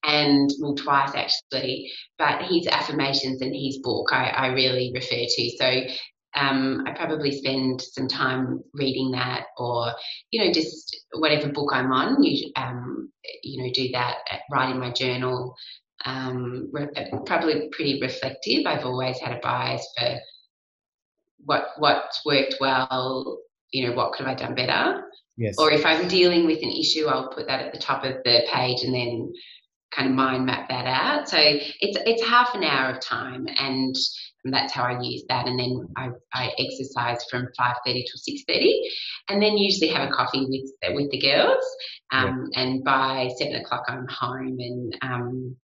and well twice actually but his affirmations in his book I, I really refer to. So um, I probably spend some time reading that or you know just whatever book I'm on you, um, you know do that writing my journal. Um, re- probably pretty reflective. I've always had a bias for what what's worked well you know what could have I done better Yes. Or if I'm dealing with an issue, I'll put that at the top of the page and then kind of mind map that out. So it's it's half an hour of time, and, and that's how I use that. And then I, I exercise from five thirty to six thirty, and then usually have a coffee with with the girls. Um, yeah. And by seven o'clock, I'm home, and um,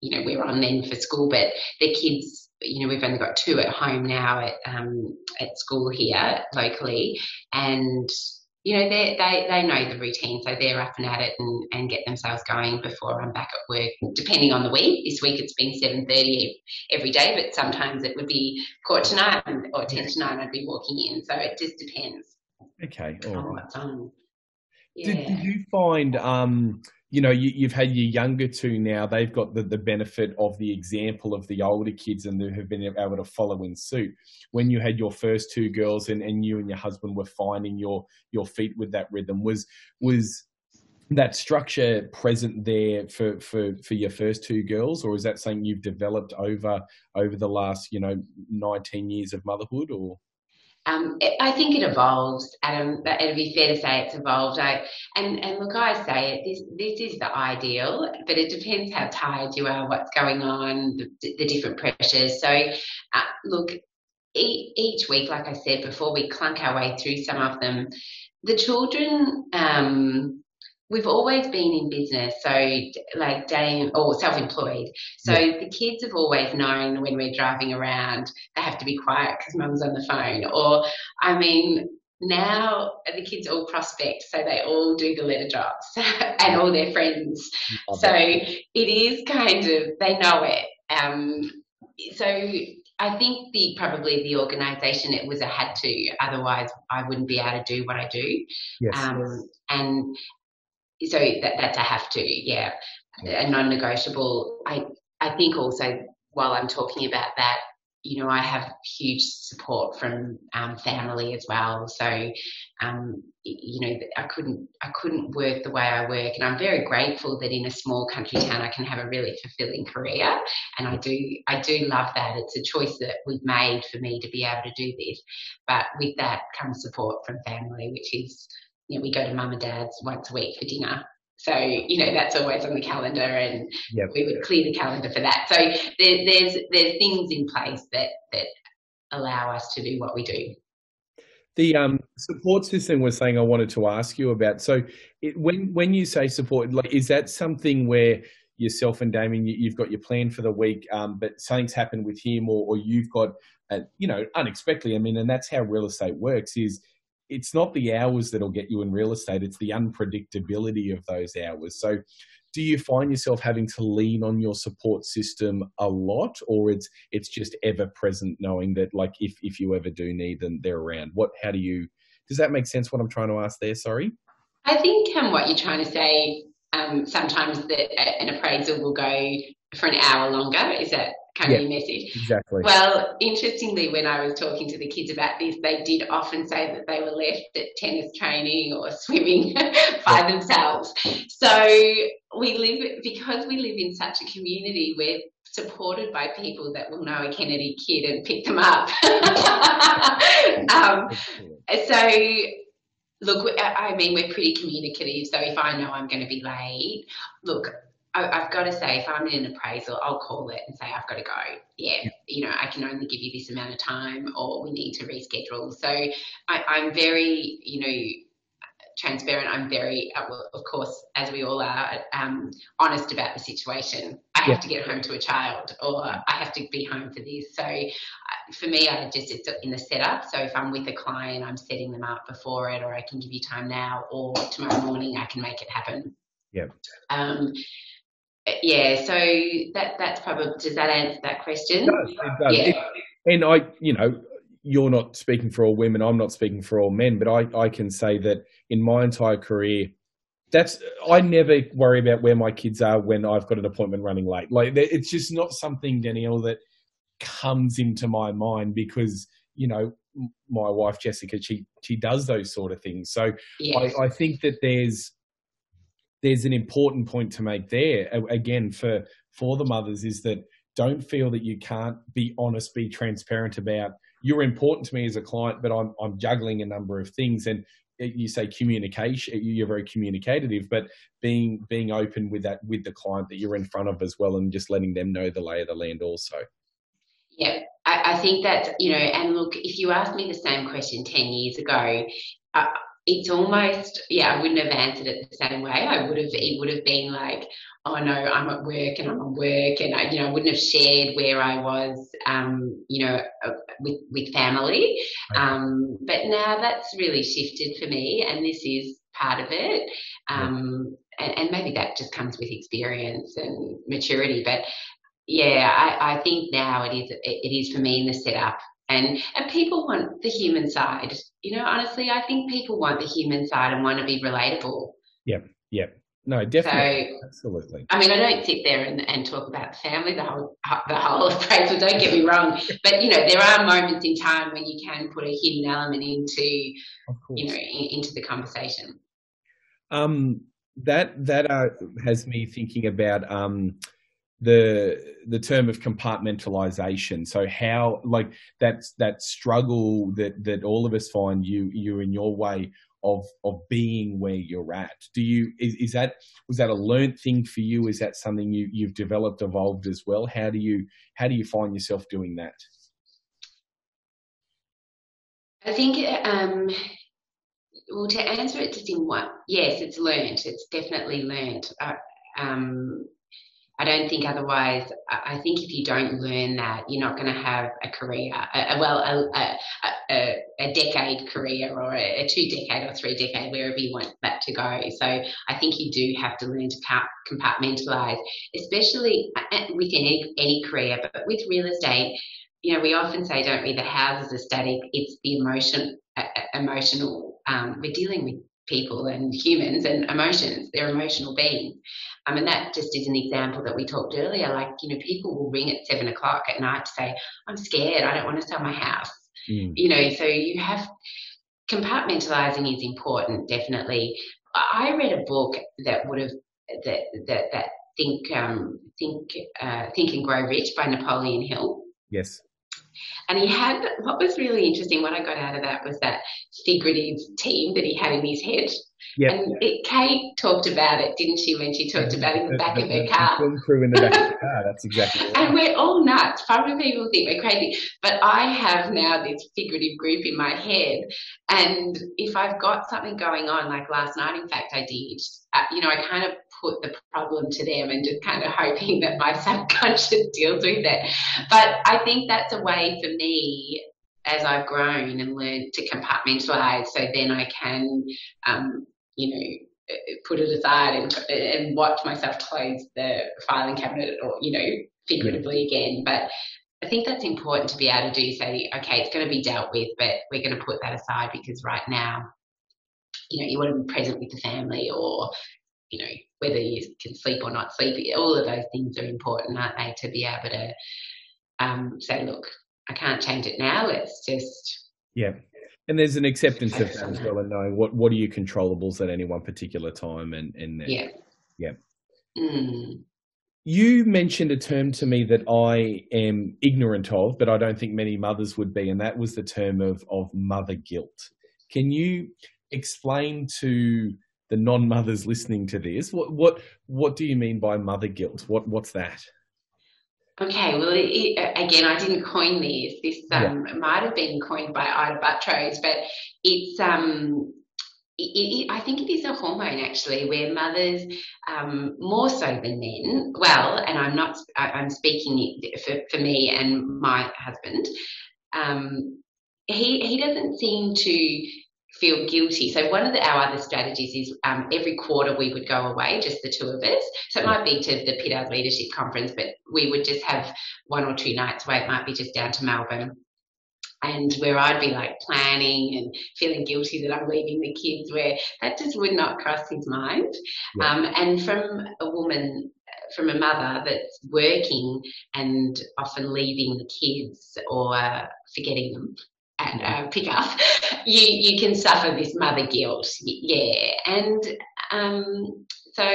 you know we're on then for school. But the kids, you know, we've only got two at home now at um, at school here locally, and you know, they they they know the routine, so they're up and at it and, and get themselves going before I'm back at work. Depending on the week, this week it's been seven thirty every day, but sometimes it would be quarter to nine or ten to nine. I'd be walking in, so it just depends. Okay, all right. Yeah. Did, did you find um you know, you, have had your younger two now, they've got the, the benefit of the example of the older kids and they have been able to follow in suit. When you had your first two girls and, and you and your husband were finding your, your feet with that rhythm, was, was that structure present there for, for, for your first two girls, or is that something you've developed over, over the last, you know, 19 years of motherhood or? Um, I think it evolves, Adam. It'd be fair to say it's evolved. I, and and look, I say it. This this is the ideal, but it depends how tired you are, what's going on, the, the different pressures. So, uh, look, each, each week, like I said before, we clunk our way through some of them. The children. Um, we've always been in business, so like day or self-employed. So yeah. the kids have always known when we're driving around, they have to be quiet because mum's on the phone. Or, I mean, now the kids all prospect, so they all do the letter drops and all their friends. So it is kind of they know it. Um, so I think the probably the organisation it was a had to. Otherwise, I wouldn't be able to do what I do. Yes. Um, and so that, that's a have to, yeah, a non-negotiable. I I think also while I'm talking about that, you know, I have huge support from um, family as well. So, um, you know, I couldn't I couldn't work the way I work, and I'm very grateful that in a small country town I can have a really fulfilling career, and I do I do love that. It's a choice that we've made for me to be able to do this, but with that comes support from family, which is you know, we go to mum and dad's once a week for dinner. So, you know, that's always on the calendar and yep. we would clear the calendar for that. So there, there's, there's things in place that, that allow us to do what we do. The um, support system was saying I wanted to ask you about. So it, when, when you say support, like, is that something where yourself and Damien, you, have got your plan for the week, um, but something's happened with him or, or you've got, a, you know, unexpectedly, I mean, and that's how real estate works is – it's not the hours that'll get you in real estate, it's the unpredictability of those hours. So, do you find yourself having to lean on your support system a lot or it's it's just ever present knowing that like if if you ever do need them they're around? What how do you does that make sense what i'm trying to ask there? Sorry. I think um, what you're trying to say um, sometimes that an appraisal will go for an hour longer. Is that kind yeah, message. Exactly. Well, interestingly, when I was talking to the kids about this, they did often say that they were left at tennis training or swimming by yeah. themselves. So we live because we live in such a community. We're supported by people that will know a Kennedy kid and pick them up. um, so look, I mean, we're pretty communicative. So if I know I'm going to be late, look, I, have got to say, if I'm in an appraisal, I'll call it and say, I've got to go. Yeah, you know, I can only give you this amount of time or we need to reschedule. So I, am very, you know, transparent. I'm very, uh, of course, as we all are, um, honest about the situation. I have yeah. to get home to a child or I have to be home for this. So for me, I just, it's in the setup. So if I'm with a client, I'm setting them up before it or I can give you time now or tomorrow morning, I can make it happen. Yeah. Um, yeah, so that that's probably does that answer that question? It does, it does. Yeah. It, and I, you know, you're not speaking for all women. I'm not speaking for all men, but I, I can say that in my entire career, that's I never worry about where my kids are when I've got an appointment running late. Like it's just not something, Danielle, that comes into my mind because you know my wife Jessica, she she does those sort of things. So yes. I, I think that there's there's an important point to make there again for for the mothers is that don't feel that you can't be honest be transparent about you're important to me as a client but i'm i'm juggling a number of things. And you say communication you're very communicative but being being open with that with the client that you're in front of as well and just letting them know the lay of the land also. Yeah i, I think that you know and look if you asked me the same question 10 years ago uh, it's almost yeah i wouldn't have answered it the same way i would have it would have been like oh no, I'm at work and I'm at work, and I, you know, I wouldn't have shared where I was, um, you know, uh, with with family. Um, but now that's really shifted for me, and this is part of it. Um, and, and, maybe that just comes with experience and maturity. But yeah, I, I think now it is it is for me in the setup and and people want the human side. You know, honestly, I think people want the human side and want to be relatable. Yep, yep. No, definitely, so, absolutely. I mean, I don't sit there and, and talk about the family the whole the whole appraisal. Don't get me wrong, but you know, there are moments in time when you can put a hidden element into, you know, in, into the conversation. Um, that that uh, has me thinking about um the the term of compartmentalization. So how like that's that struggle that that all of us find you you in your way of of being where you're at. Do you is, is that was that a learned thing for you? Is that something you you've developed evolved as well? How do you how do you find yourself doing that? I think um well to answer it just in one yes it's learned it's definitely learned uh, um I don't think otherwise. I think if you don't learn that, you're not going to have a career, a, a well, a, a, a, decade career or a, two decade or three decade, wherever you want that to go. So I think you do have to learn to compartmentalize, especially uh, uh, within any, any career, but with real estate. You know, we often say, don't we, the houses are static. It's the emotion, uh, emotional. Um, we're dealing with people and humans and emotions. They're emotional beings. I mean, that just is an example that we talked earlier. Like, you know, people will ring at seven o'clock at night to say, I'm scared, I don't want to sell my house. Mm. You know, so you have compartmentalizing is important, definitely. I read a book that would have that that that think um, think uh, think and grow rich by Napoleon Hill. Yes. And he had what was really interesting. What I got out of that was that figurative team that he had in his head. Yep. And it, Kate talked about it, didn't she, when she talked about it in the back of her car? Film crew in the back of the car. That's exactly right. And we're all nuts. Probably people think we're crazy, but I have now this figurative group in my head, and if I've got something going on, like last night, in fact, I did. Uh, you know, I kind of put the problem to them and just kind of hoping that my subconscious deals with it. But I think that's a way for me as I've grown and learned to compartmentalize so then I can, um, you know, put it aside and, and watch myself close the filing cabinet or, you know, figuratively again. But I think that's important to be able to do say, okay, it's going to be dealt with, but we're going to put that aside because right now, you know, you want to be present with the family or, you know, whether you can sleep or not sleep, all of those things are important, aren't they, to be able to um, say, look, I can't change it now. Let's just yeah. And there's an acceptance of that as well, and knowing what what are your controllables at any one particular time, and and yeah, yeah. Mm. You mentioned a term to me that I am ignorant of, but I don't think many mothers would be, and that was the term of of mother guilt. Can you explain to the non-mothers listening to this what what what do you mean by mother guilt? What what's that? Okay, well, it, again, I didn't coin this. This um, yeah. might have been coined by Ita Buttrose, but it's um, it, it, I think it is a hormone actually, where mothers, um, more so than men, well, and I'm not, I'm speaking for, for me and my husband, um, he, he doesn't seem to feel guilty. So one of the, our other strategies is um, every quarter we would go away, just the two of us. So it might be to the Pittard's Leadership Conference, but we would just have one or two nights away. It might be just down to Melbourne. And where I'd be like planning and feeling guilty that I'm leaving the kids, where that just would not cross his mind. Yeah. Um, and from a woman, from a mother that's working and often leaving the kids or forgetting them, uh, pick up, you you can suffer this mother guilt. Yeah, and um, so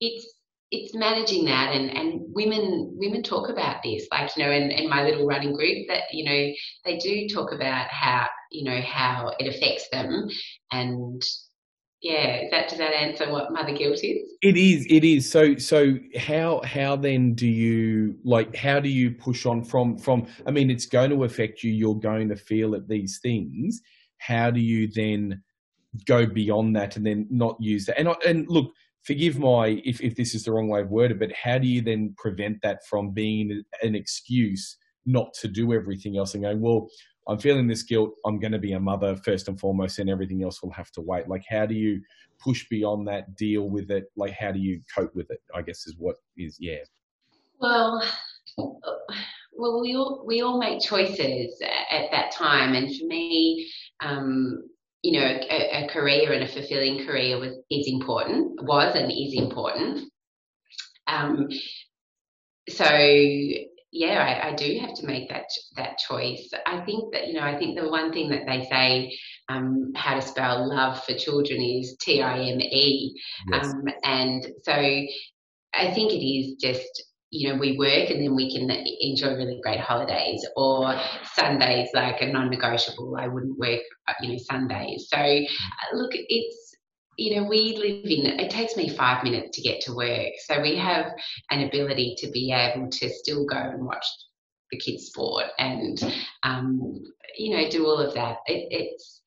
it's it's managing that and, and women women talk about this like you know in, in my little running group that you know they do talk about how you know how it affects them. And yeah that does that answer what mother guilt is? It is it is. So so how how then do you like how do you push on from from i mean it's going to affect you you're going to feel at these things. How do you then go beyond that and then not use that? And and look forgive my if, if this is the wrong way of worded, but how do you then prevent that from being an excuse not to do everything else and going, well, I'm feeling this guilt. I'm going to be a mother first and foremost, and everything else will have to wait. Like, how do you push beyond that, deal with it? Like, how do you cope with it? I guess is what is, yeah. Well, well, we all we all make choices at that time, and for me, um, you know, a, a, career and a fulfilling career was is important, was and is important. Um, so yeah, I, I, do have to make that that choice. I think that you know, I think the one thing that they say um, how to spell love for children is T I M E, yes. um, and so I think it is just you know, we work and then we can enjoy really great holidays or Sundays like a non-negotiable. I wouldn't work, uh, you know, Sundays. So uh, look, it's, you know, we live in, it takes me five minutes to get to work. So we have an ability to be able to still go and watch the kids sport and, um, you know, do all of that. It, it's,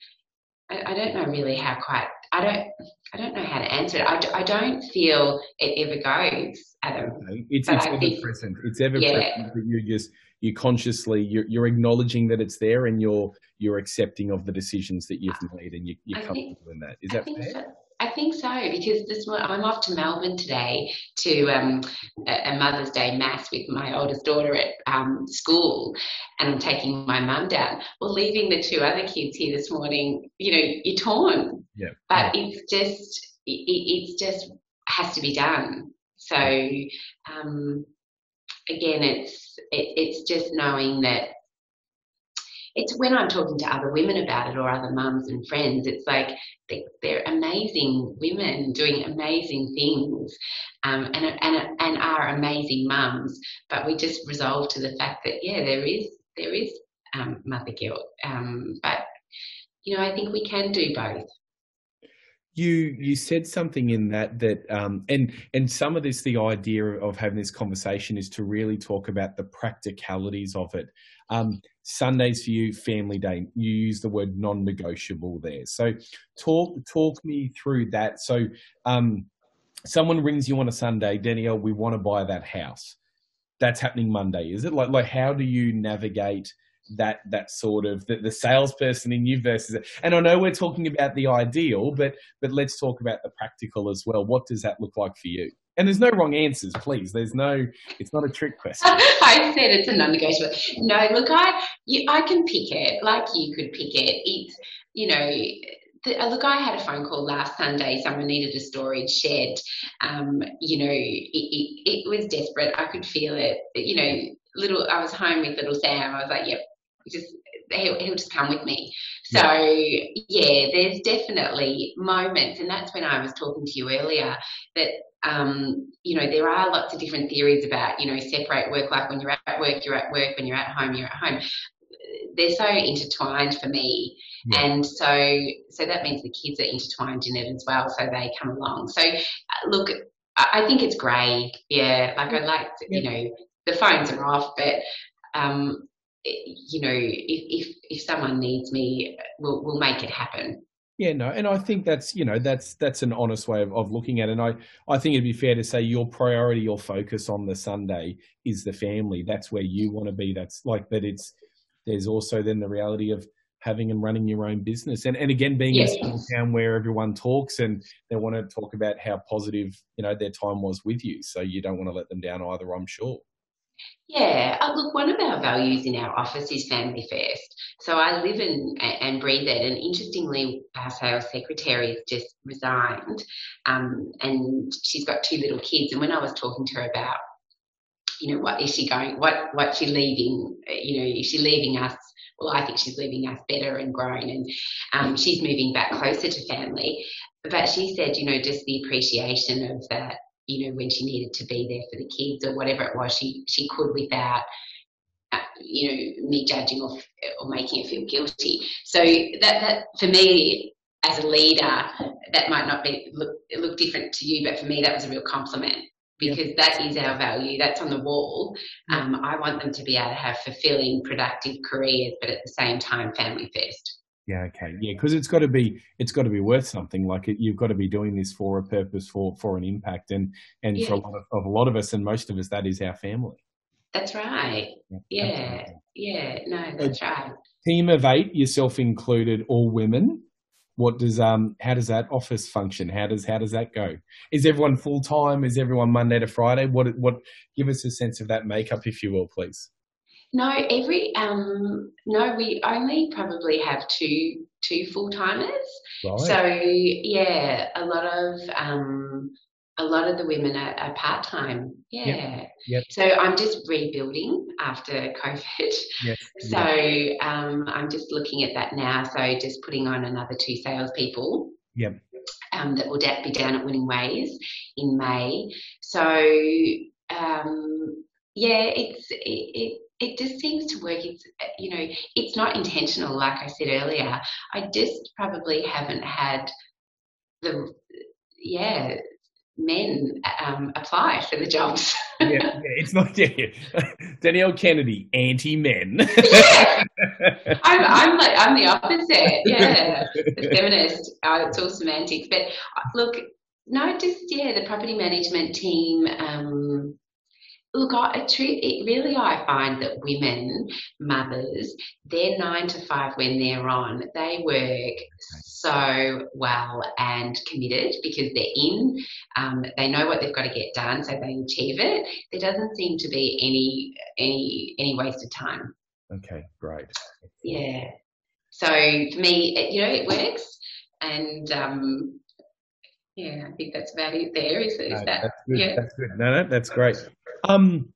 I, I don't know really how quite, I don't, I don't know how to answer it. I, I don't feel it ever goes, Adam. It's, it's ever think, present. It's ever yeah. present. You just you consciously you're, you're, acknowledging that it's there, and you're you're accepting of the decisions that you've made, and you, you're I comfortable think, in that. Is that fair? I think so because this I'm off to Melbourne today to um, a Mother's Day mass with my oldest daughter at um, school, and I'm taking my mum down. Well, leaving the two other kids here this morning, you know, you're torn. Yeah. But yeah. it's just it, it's just has to be done. So um, again, it's it, it's just knowing that it's when I'm talking to other women about it or other mums and friends, it's like they, are amazing women doing amazing things um, and, and, and are amazing mums. But we just resolve to the fact that, yeah, there is, there is um, mother guilt. Um, but, you know, I think we can do both you you said something in that that um, and and some of this the idea of having this conversation is to really talk about the practicalities of it. Um, sundays for you family day you use the word non-negotiable there. So talk talk me through that. So um, someone rings you on a sunday danielle we want to buy that house. That's happening monday. Is it like like how do you navigate that that sort of the, the salesperson in you versus. And I know we're talking about the ideal, but but let's talk about the practical as well. What does that look like for you? And there's no wrong answers, please. There's no. It's not a trick question. I said it's a non-negotiable. No, look, I you, I can pick it like you could pick it. It's you know the, uh, look, I had a phone call last Sunday. Someone needed a storage shed. Um, you know, it, it, it, was desperate. I could feel it. You know, little. I was home with little Sam. I was like, "Yep, just he'll, he'll just come with me. So yeah. yeah, there's definitely moments, and that's when I was talking to you earlier that um, you know there are lots of different theories about you know separate work life. When you're at work, you're at work. When you're at home, you're at home. They're so intertwined for me, yeah. and so so that means the kids are intertwined in it as well. So they come along. So uh, look, I think it's great, Yeah, like I like to, you know the phones are off, but um, you know, if, if, if someone needs me, we'll, we'll make it happen. Yeah, no, and I think that's you know that's that's an honest way of, of looking at it. And I I think it'd be fair to say your priority, your focus on the Sunday is the family. That's where you want to be. That's like that. It's there's also then the reality of having and running your own business, and and again being in a small town where everyone talks and they want to talk about how positive you know their time was with you. So you don't want to let them down either. I'm sure. Yeah, uh, look, one of our values in our office is family first. So I live in and breathe it. And interestingly, our sales secretary has just resigned, um, and she's got two little kids. And when I was talking to her about, you know, what is she going? What what's she leaving? You know, is she leaving us? Well, I think she's leaving us better and grown, and um, she's moving back closer to family. But she said, you know, just the appreciation of that you know, when she needed to be there for the kids or whatever it was, she she could without, uh, you know, me judging or or making her feel guilty. So that that for me as a leader, that might not be look look different to you, but for me that was a real compliment because that is our value. That's on the wall. Um, I want them to be able to have fulfilling, productive careers, but at the same time, family first. Yeah, okay, yeah, because it's got to be it's got to be worth something. Like it, you've got to be doing this for a purpose, for for an impact, and and yeah. for a lot of, of, a lot of us, and most of us, that is our family. That's right. Yeah, yeah, yeah. no, that's right. Team of eight, yourself included, all women. What does um? How does that office function? How does how does that go? Is everyone full time? Is everyone Monday to Friday? What what? Give us a sense of that makeup, if you will, please. No, every um, no, we only probably have two two full timers. Right. So yeah, a lot of um, a lot of the women are, are part time. Yeah. Yep. Yep. So I'm just rebuilding after COVID. Yes. So yep. um, I'm just looking at that now. So just putting on another two salespeople. Yep. Um, that will be down at Winning Ways in May. So um, yeah, it's it, it it just seems to work. It's you know, it's not intentional, like I said earlier. I just probably haven't had the yeah men um, apply for the jobs. yeah, yeah, it's not yeah, yeah. Danielle Kennedy, anti-men. yeah. I'm, I'm like I'm the opposite. Yeah, the feminist. Oh, it's all semantics. But uh, look, no, just yeah, the property management team. Um, Look, I, it really, I find that women, mothers, they're nine to five when they're on, they work so well and committed because they're in, um, they know what they've got to get done, so they achieve it. There doesn't seem to be any any any waste of time. Okay, great. Yeah. So for me, it, you know, it works, and um, yeah, I think that's about it. There is, is no, that. That's good. Yeah. That's good. No, no, that's great. Um,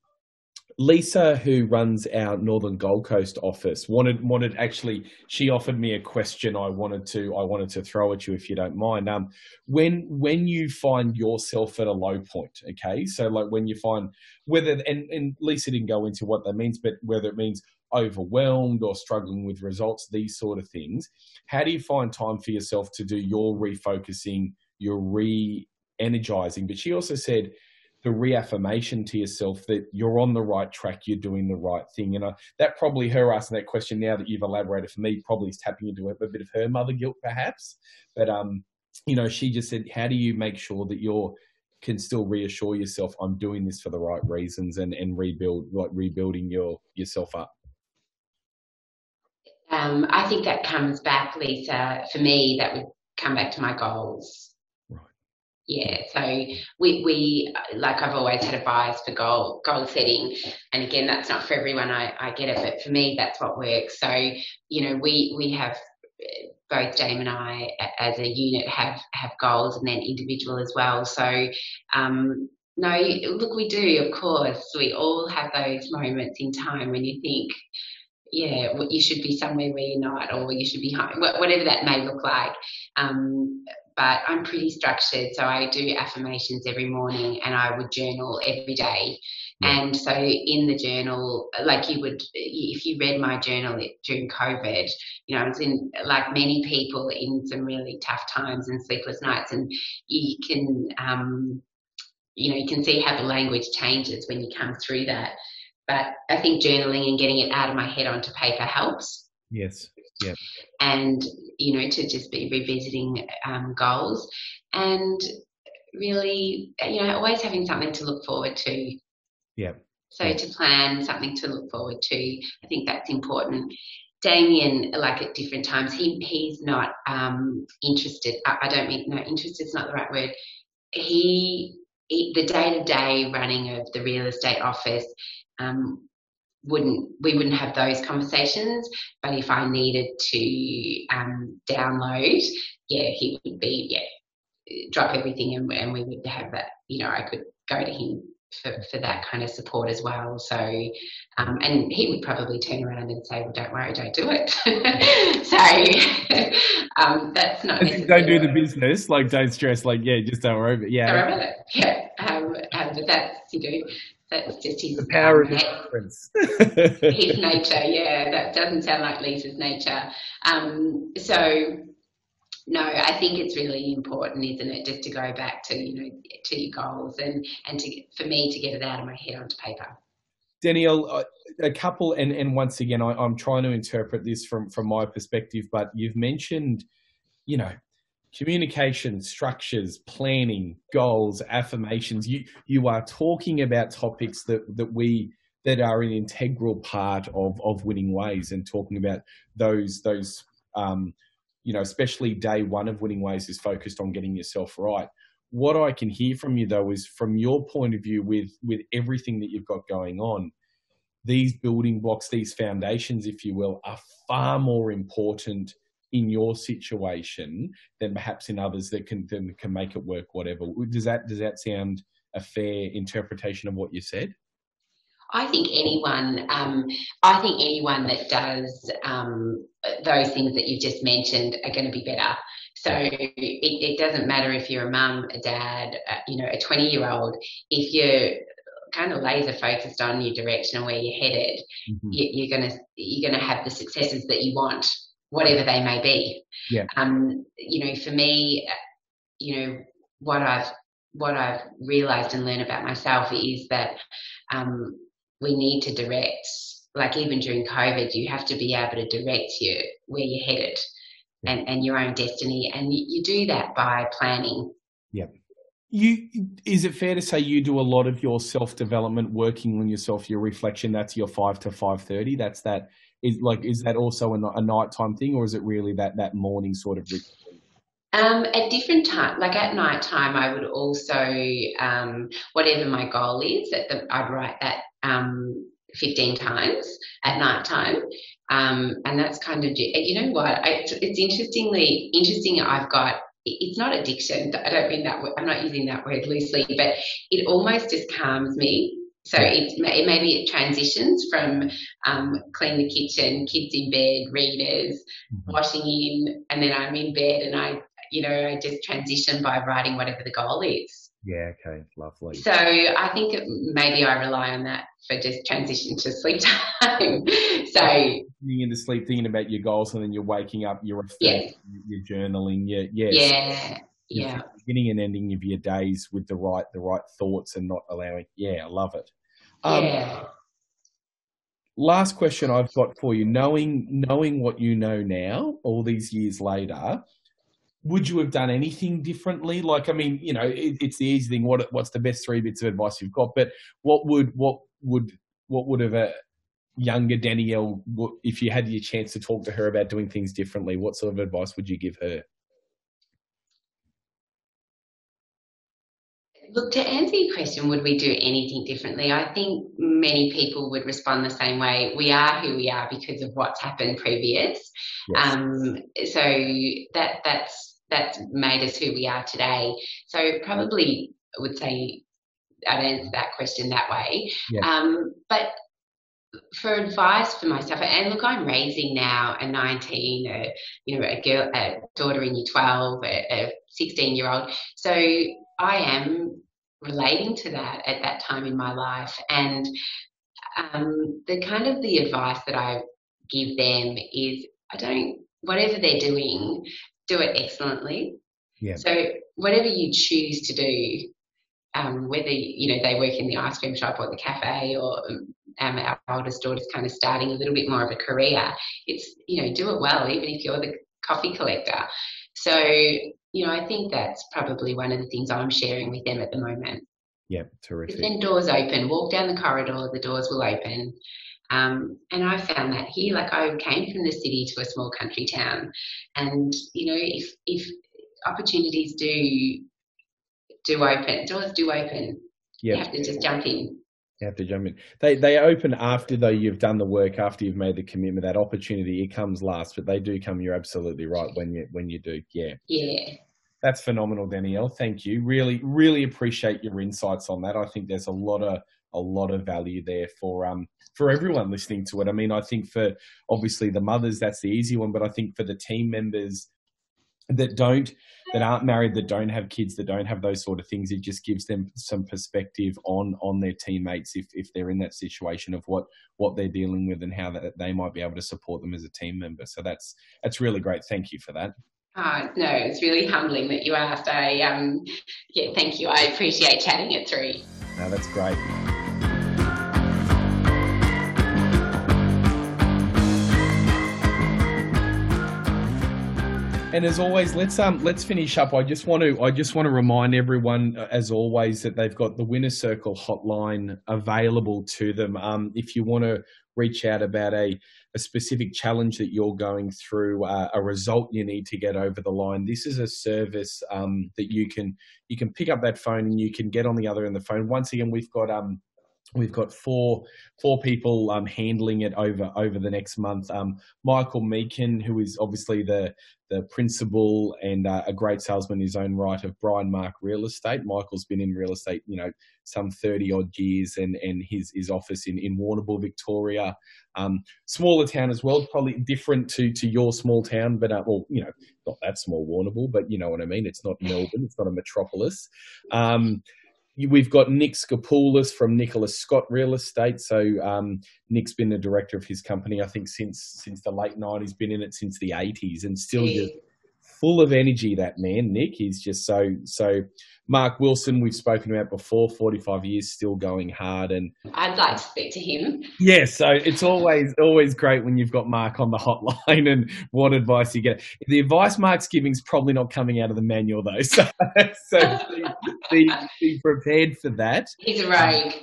Lisa, who runs our Northern Gold Coast office, wanted wanted actually. She offered me a question. I wanted to I wanted to throw at you if you don't mind. Um, when when you find yourself at a low point, okay, so like when you find whether and and Lisa didn't go into what that means, but whether it means overwhelmed or struggling with results, these sort of things. How do you find time for yourself to do your refocusing, your re-energizing? But she also said the reaffirmation to yourself that you're on the right track, you're doing the right thing. And uh, that probably her asking that question now that you've elaborated for me probably is tapping into a, a bit of her mother guilt, perhaps. But um, you know, she just said, how do you make sure that you're can still reassure yourself I'm doing this for the right reasons and and rebuild like rebuilding your yourself up. Um, I think that comes back, Lisa. For me, that would come back to my goals yeah so we we like i've always had a bias for goal goal setting and again that's not for everyone i i get it but for me that's what works so you know we we have both Dame and I, as a unit, have have goals, and then individual as well. So, um, no, look, we do, of course. We all have those moments in time when you think, yeah, you should be somewhere where you're not, or you should be home, whatever that may look like. Um, but I'm pretty structured. So I do affirmations every morning and I would journal every day. Yeah. And so in the journal, like you would, if you read my journal during COVID, you know, I was in, like many people, in some really tough times and sleepless nights. And you can, um, you know, you can see how the language changes when you come through that. But I think journaling and getting it out of my head onto paper helps. Yes. Yeah. And you know to just be revisiting um, goals and really you know always having something to look forward to. Yeah. So yeah. to plan something to look forward to, I think that's important. Damien, like at different times, he he's not um, interested. I, I, don't mean no, interested is not the right word. He, he the day to day running of the real estate office um, wouldn't we wouldn't have those conversations. But if I needed to um, download, yeah, he would be yeah, drop everything and, and we would have that. You know, I could go to him for, for that kind of support as well. So, um, and he would probably turn around and say, "Well, don't worry, don't do it." so um, that's not. Don't do the business. Like, don't stress. Like, yeah, just don't worry. But yeah, don't worry Yeah, um, um, but that's you know that's just his the power of difference. his nature, yeah. That doesn't sound like Lisa's nature. Um, so no, I think it's really important, isn't it, just to go back to you know to your goals and and to for me to get it out of my head onto paper. Danielle, a couple, and, and once again, I, I'm trying to interpret this from, from my perspective, but you've mentioned, you know, communication, structures, planning, goals, affirmations. You you are talking about topics that that we that are an integral part of of winning ways, and talking about those those um, you know, especially day one of winning ways is focused on getting yourself right. What I can hear from you though is from your point of view with with everything that you've got going on, these building blocks, these foundations, if you will, are far more important in your situation than perhaps in others that can can make it work. Whatever does that does that sound a fair interpretation of what you said? I think anyone, um, I think anyone that does um, those things that you've just mentioned are going to be better. So it, it, doesn't matter if you're a mum, a dad, uh, you know, a 20 year old. If you're kind of laser focused on your direction and where you're headed, mm-hmm. you, are gonna you're gonna have the successes that you want, whatever they may be. Yeah. Um, you know, for me, you know, what I've what I've realized and learned about myself is that um, we need to direct, like even during COVID, you have to be able to direct you where you're headed and, and your own destiny. And you, you do that by planning. Yep. You is it fair to say you do a lot of your self development, working on yourself, your reflection? That's your five to five thirty. That's that. Is like is that also a, a nighttime thing, or is it really that that morning sort of ritual? Um, at different times, like at night time, I would also, um, whatever my goal is, the, I'd write that um, 15 times at night time. Um, and that's kind of, you know what, I, it's interestingly, interesting I've got, it's not addiction, I don't mean that, I'm not using that word loosely, but it almost just calms me so it, it maybe it transitions from um, clean the kitchen, kids in bed, readers, mm-hmm. washing in, and then I'm in bed and I you know, I just transition by writing whatever the goal is. Yeah, okay, lovely. So I think maybe I rely on that for just transition to sleep time. so being into sleep, thinking about your goals, and then you're waking up, you're reflecting, you're journaling, yeah, yes. yeah, yeah, beginning and ending of your days with the right the right thoughts and not allowing. Yeah, I love it. Um, yeah. Last question I've got for you: knowing knowing what you know now, all these years later, would you have done anything differently? Like, I mean, you know, it, it's the easy thing. What what's the best three bits of advice you've got? But what would what would what would have a younger Danielle, if you had your chance to talk to her about doing things differently, what sort of advice would you give her? Look, to answer your question, would we do anything differently? I think many people would respond the same way. We are who we are because of what's happened previous. Yes. Um, so that that's that's made us who we are today. So probably I would say I'd answer that question that way. Yes. Um, but for advice for myself, and look, I'm raising now a 19, a, you know, a girl, a daughter in year 12, a, a 16 year old. So I am relating to that at that time in my life. And um, the kind of the advice that I give them is I don't, whatever they're doing, do it excellently. Yeah. So whatever you choose to do, um, whether you know they work in the ice cream shop or the cafe, or um, our oldest daughter's kind of starting a little bit more of a career, it's you know do it well, even if you're the coffee collector. So you know, I think that's probably one of the things I'm sharing with them at the moment. Yeah, terrific. Then doors open, walk down the corridor, the doors will open. Um, and I found that here, like I came from the city to a small country town, and you know, if if opportunities do do open, doors do open, yep. you have to just jump in. You have to jump in. They they open after though you've done the work, after you've made the commitment. That opportunity it comes last, but they do come. You're absolutely right when you when you do. Yeah. Yeah. That's phenomenal, Danielle. Thank you. Really, really appreciate your insights on that. I think there's a lot of a lot of value there for um for everyone listening to it. I mean, I think for obviously the mothers, that's the easy one, but I think for the team members that don't that aren't married that don't have kids that don't have those sort of things it just gives them some perspective on on their teammates if if they're in that situation of what what they're dealing with and how that they might be able to support them as a team member so that's that's really great thank you for that Oh, no, it's really humbling that you asked. I um, yeah, thank you. I appreciate chatting it through. No, that's great. And as always, let's um let's finish up. I just want to I just want to remind everyone, uh, as always, that they've got the Winner Circle hotline available to them. Um, if you want to reach out about a a specific challenge that you're going through, uh, a result you need to get over the line. This is a service um, that you can you can pick up that phone and you can get on the other end of the phone. Once again, we've got um, We've got four four people um, handling it over over the next month. Um, Michael Meakin, who is obviously the the principal and uh, a great salesman in his own right of Brian Mark Real Estate. Michael's been in real estate, you know, some thirty odd years, and and his his office in in Warrnambool, Victoria, um, smaller town as well, probably different to to your small town, but uh, well, you know, not that small Warrnambool, but you know what I mean. It's not Melbourne, it's not a metropolis. Um, we've got Nick Skopoulos from Nicholas Scott Real Estate. So um, Nick's been the director of his company, I think, since since the late nineties. Been in it since the eighties, and still just full of energy. That man, Nick, he's just so so. Mark Wilson, we've spoken about before, 45 years, still going hard. And I'd like to speak to him. Yeah, so it's always always great when you've got Mark on the hotline and what advice you get. The advice Mark's giving is probably not coming out of the manual though, so so be, be, be prepared for that. He's a rogue.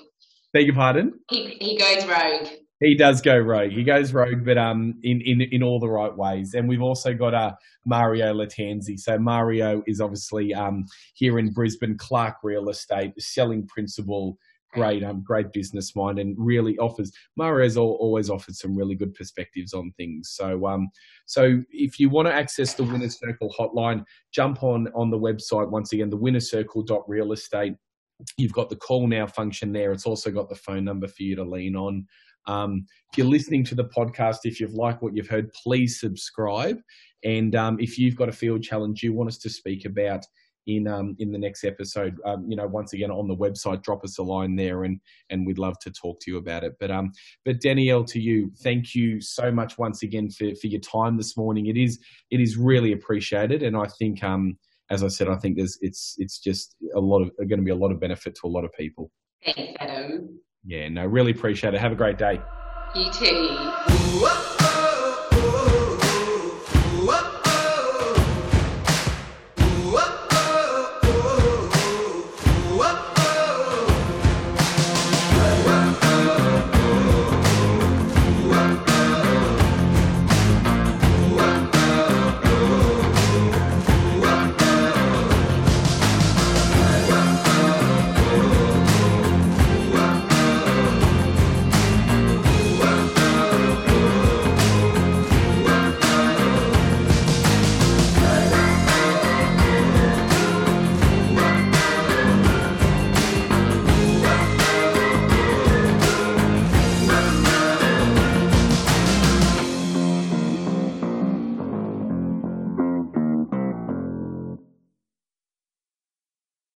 Beg your pardon? He he goes rogue. He does go rogue. He goes rogue, but um, in, in, in all the right ways. And we've also got uh, Mario Latanzi. So Mario is obviously um, here in Brisbane, Clark Real Estate, selling principal, great um, great business mind, and really offers. Mario's always offered some really good perspectives on things. So um, so if you want to access the Winner Circle hotline, jump on on the website once again, the Winner Circle dot Real Estate. You've got the call now function there. It's also got the phone number for you to lean on. Um, if you're listening to the podcast, if you've liked what you've heard, please subscribe. And um, if you've got a field challenge you want us to speak about in um, in the next episode, um, you know, once again on the website, drop us a line there, and and we'd love to talk to you about it. But um, but Danielle, to you, thank you so much once again for for your time this morning. It is it is really appreciated, and I think um, as I said, I think there's it's it's just a lot of going to be a lot of benefit to a lot of people. Thanks, Adam. Yeah, no, really appreciate it. Have a great day. You too.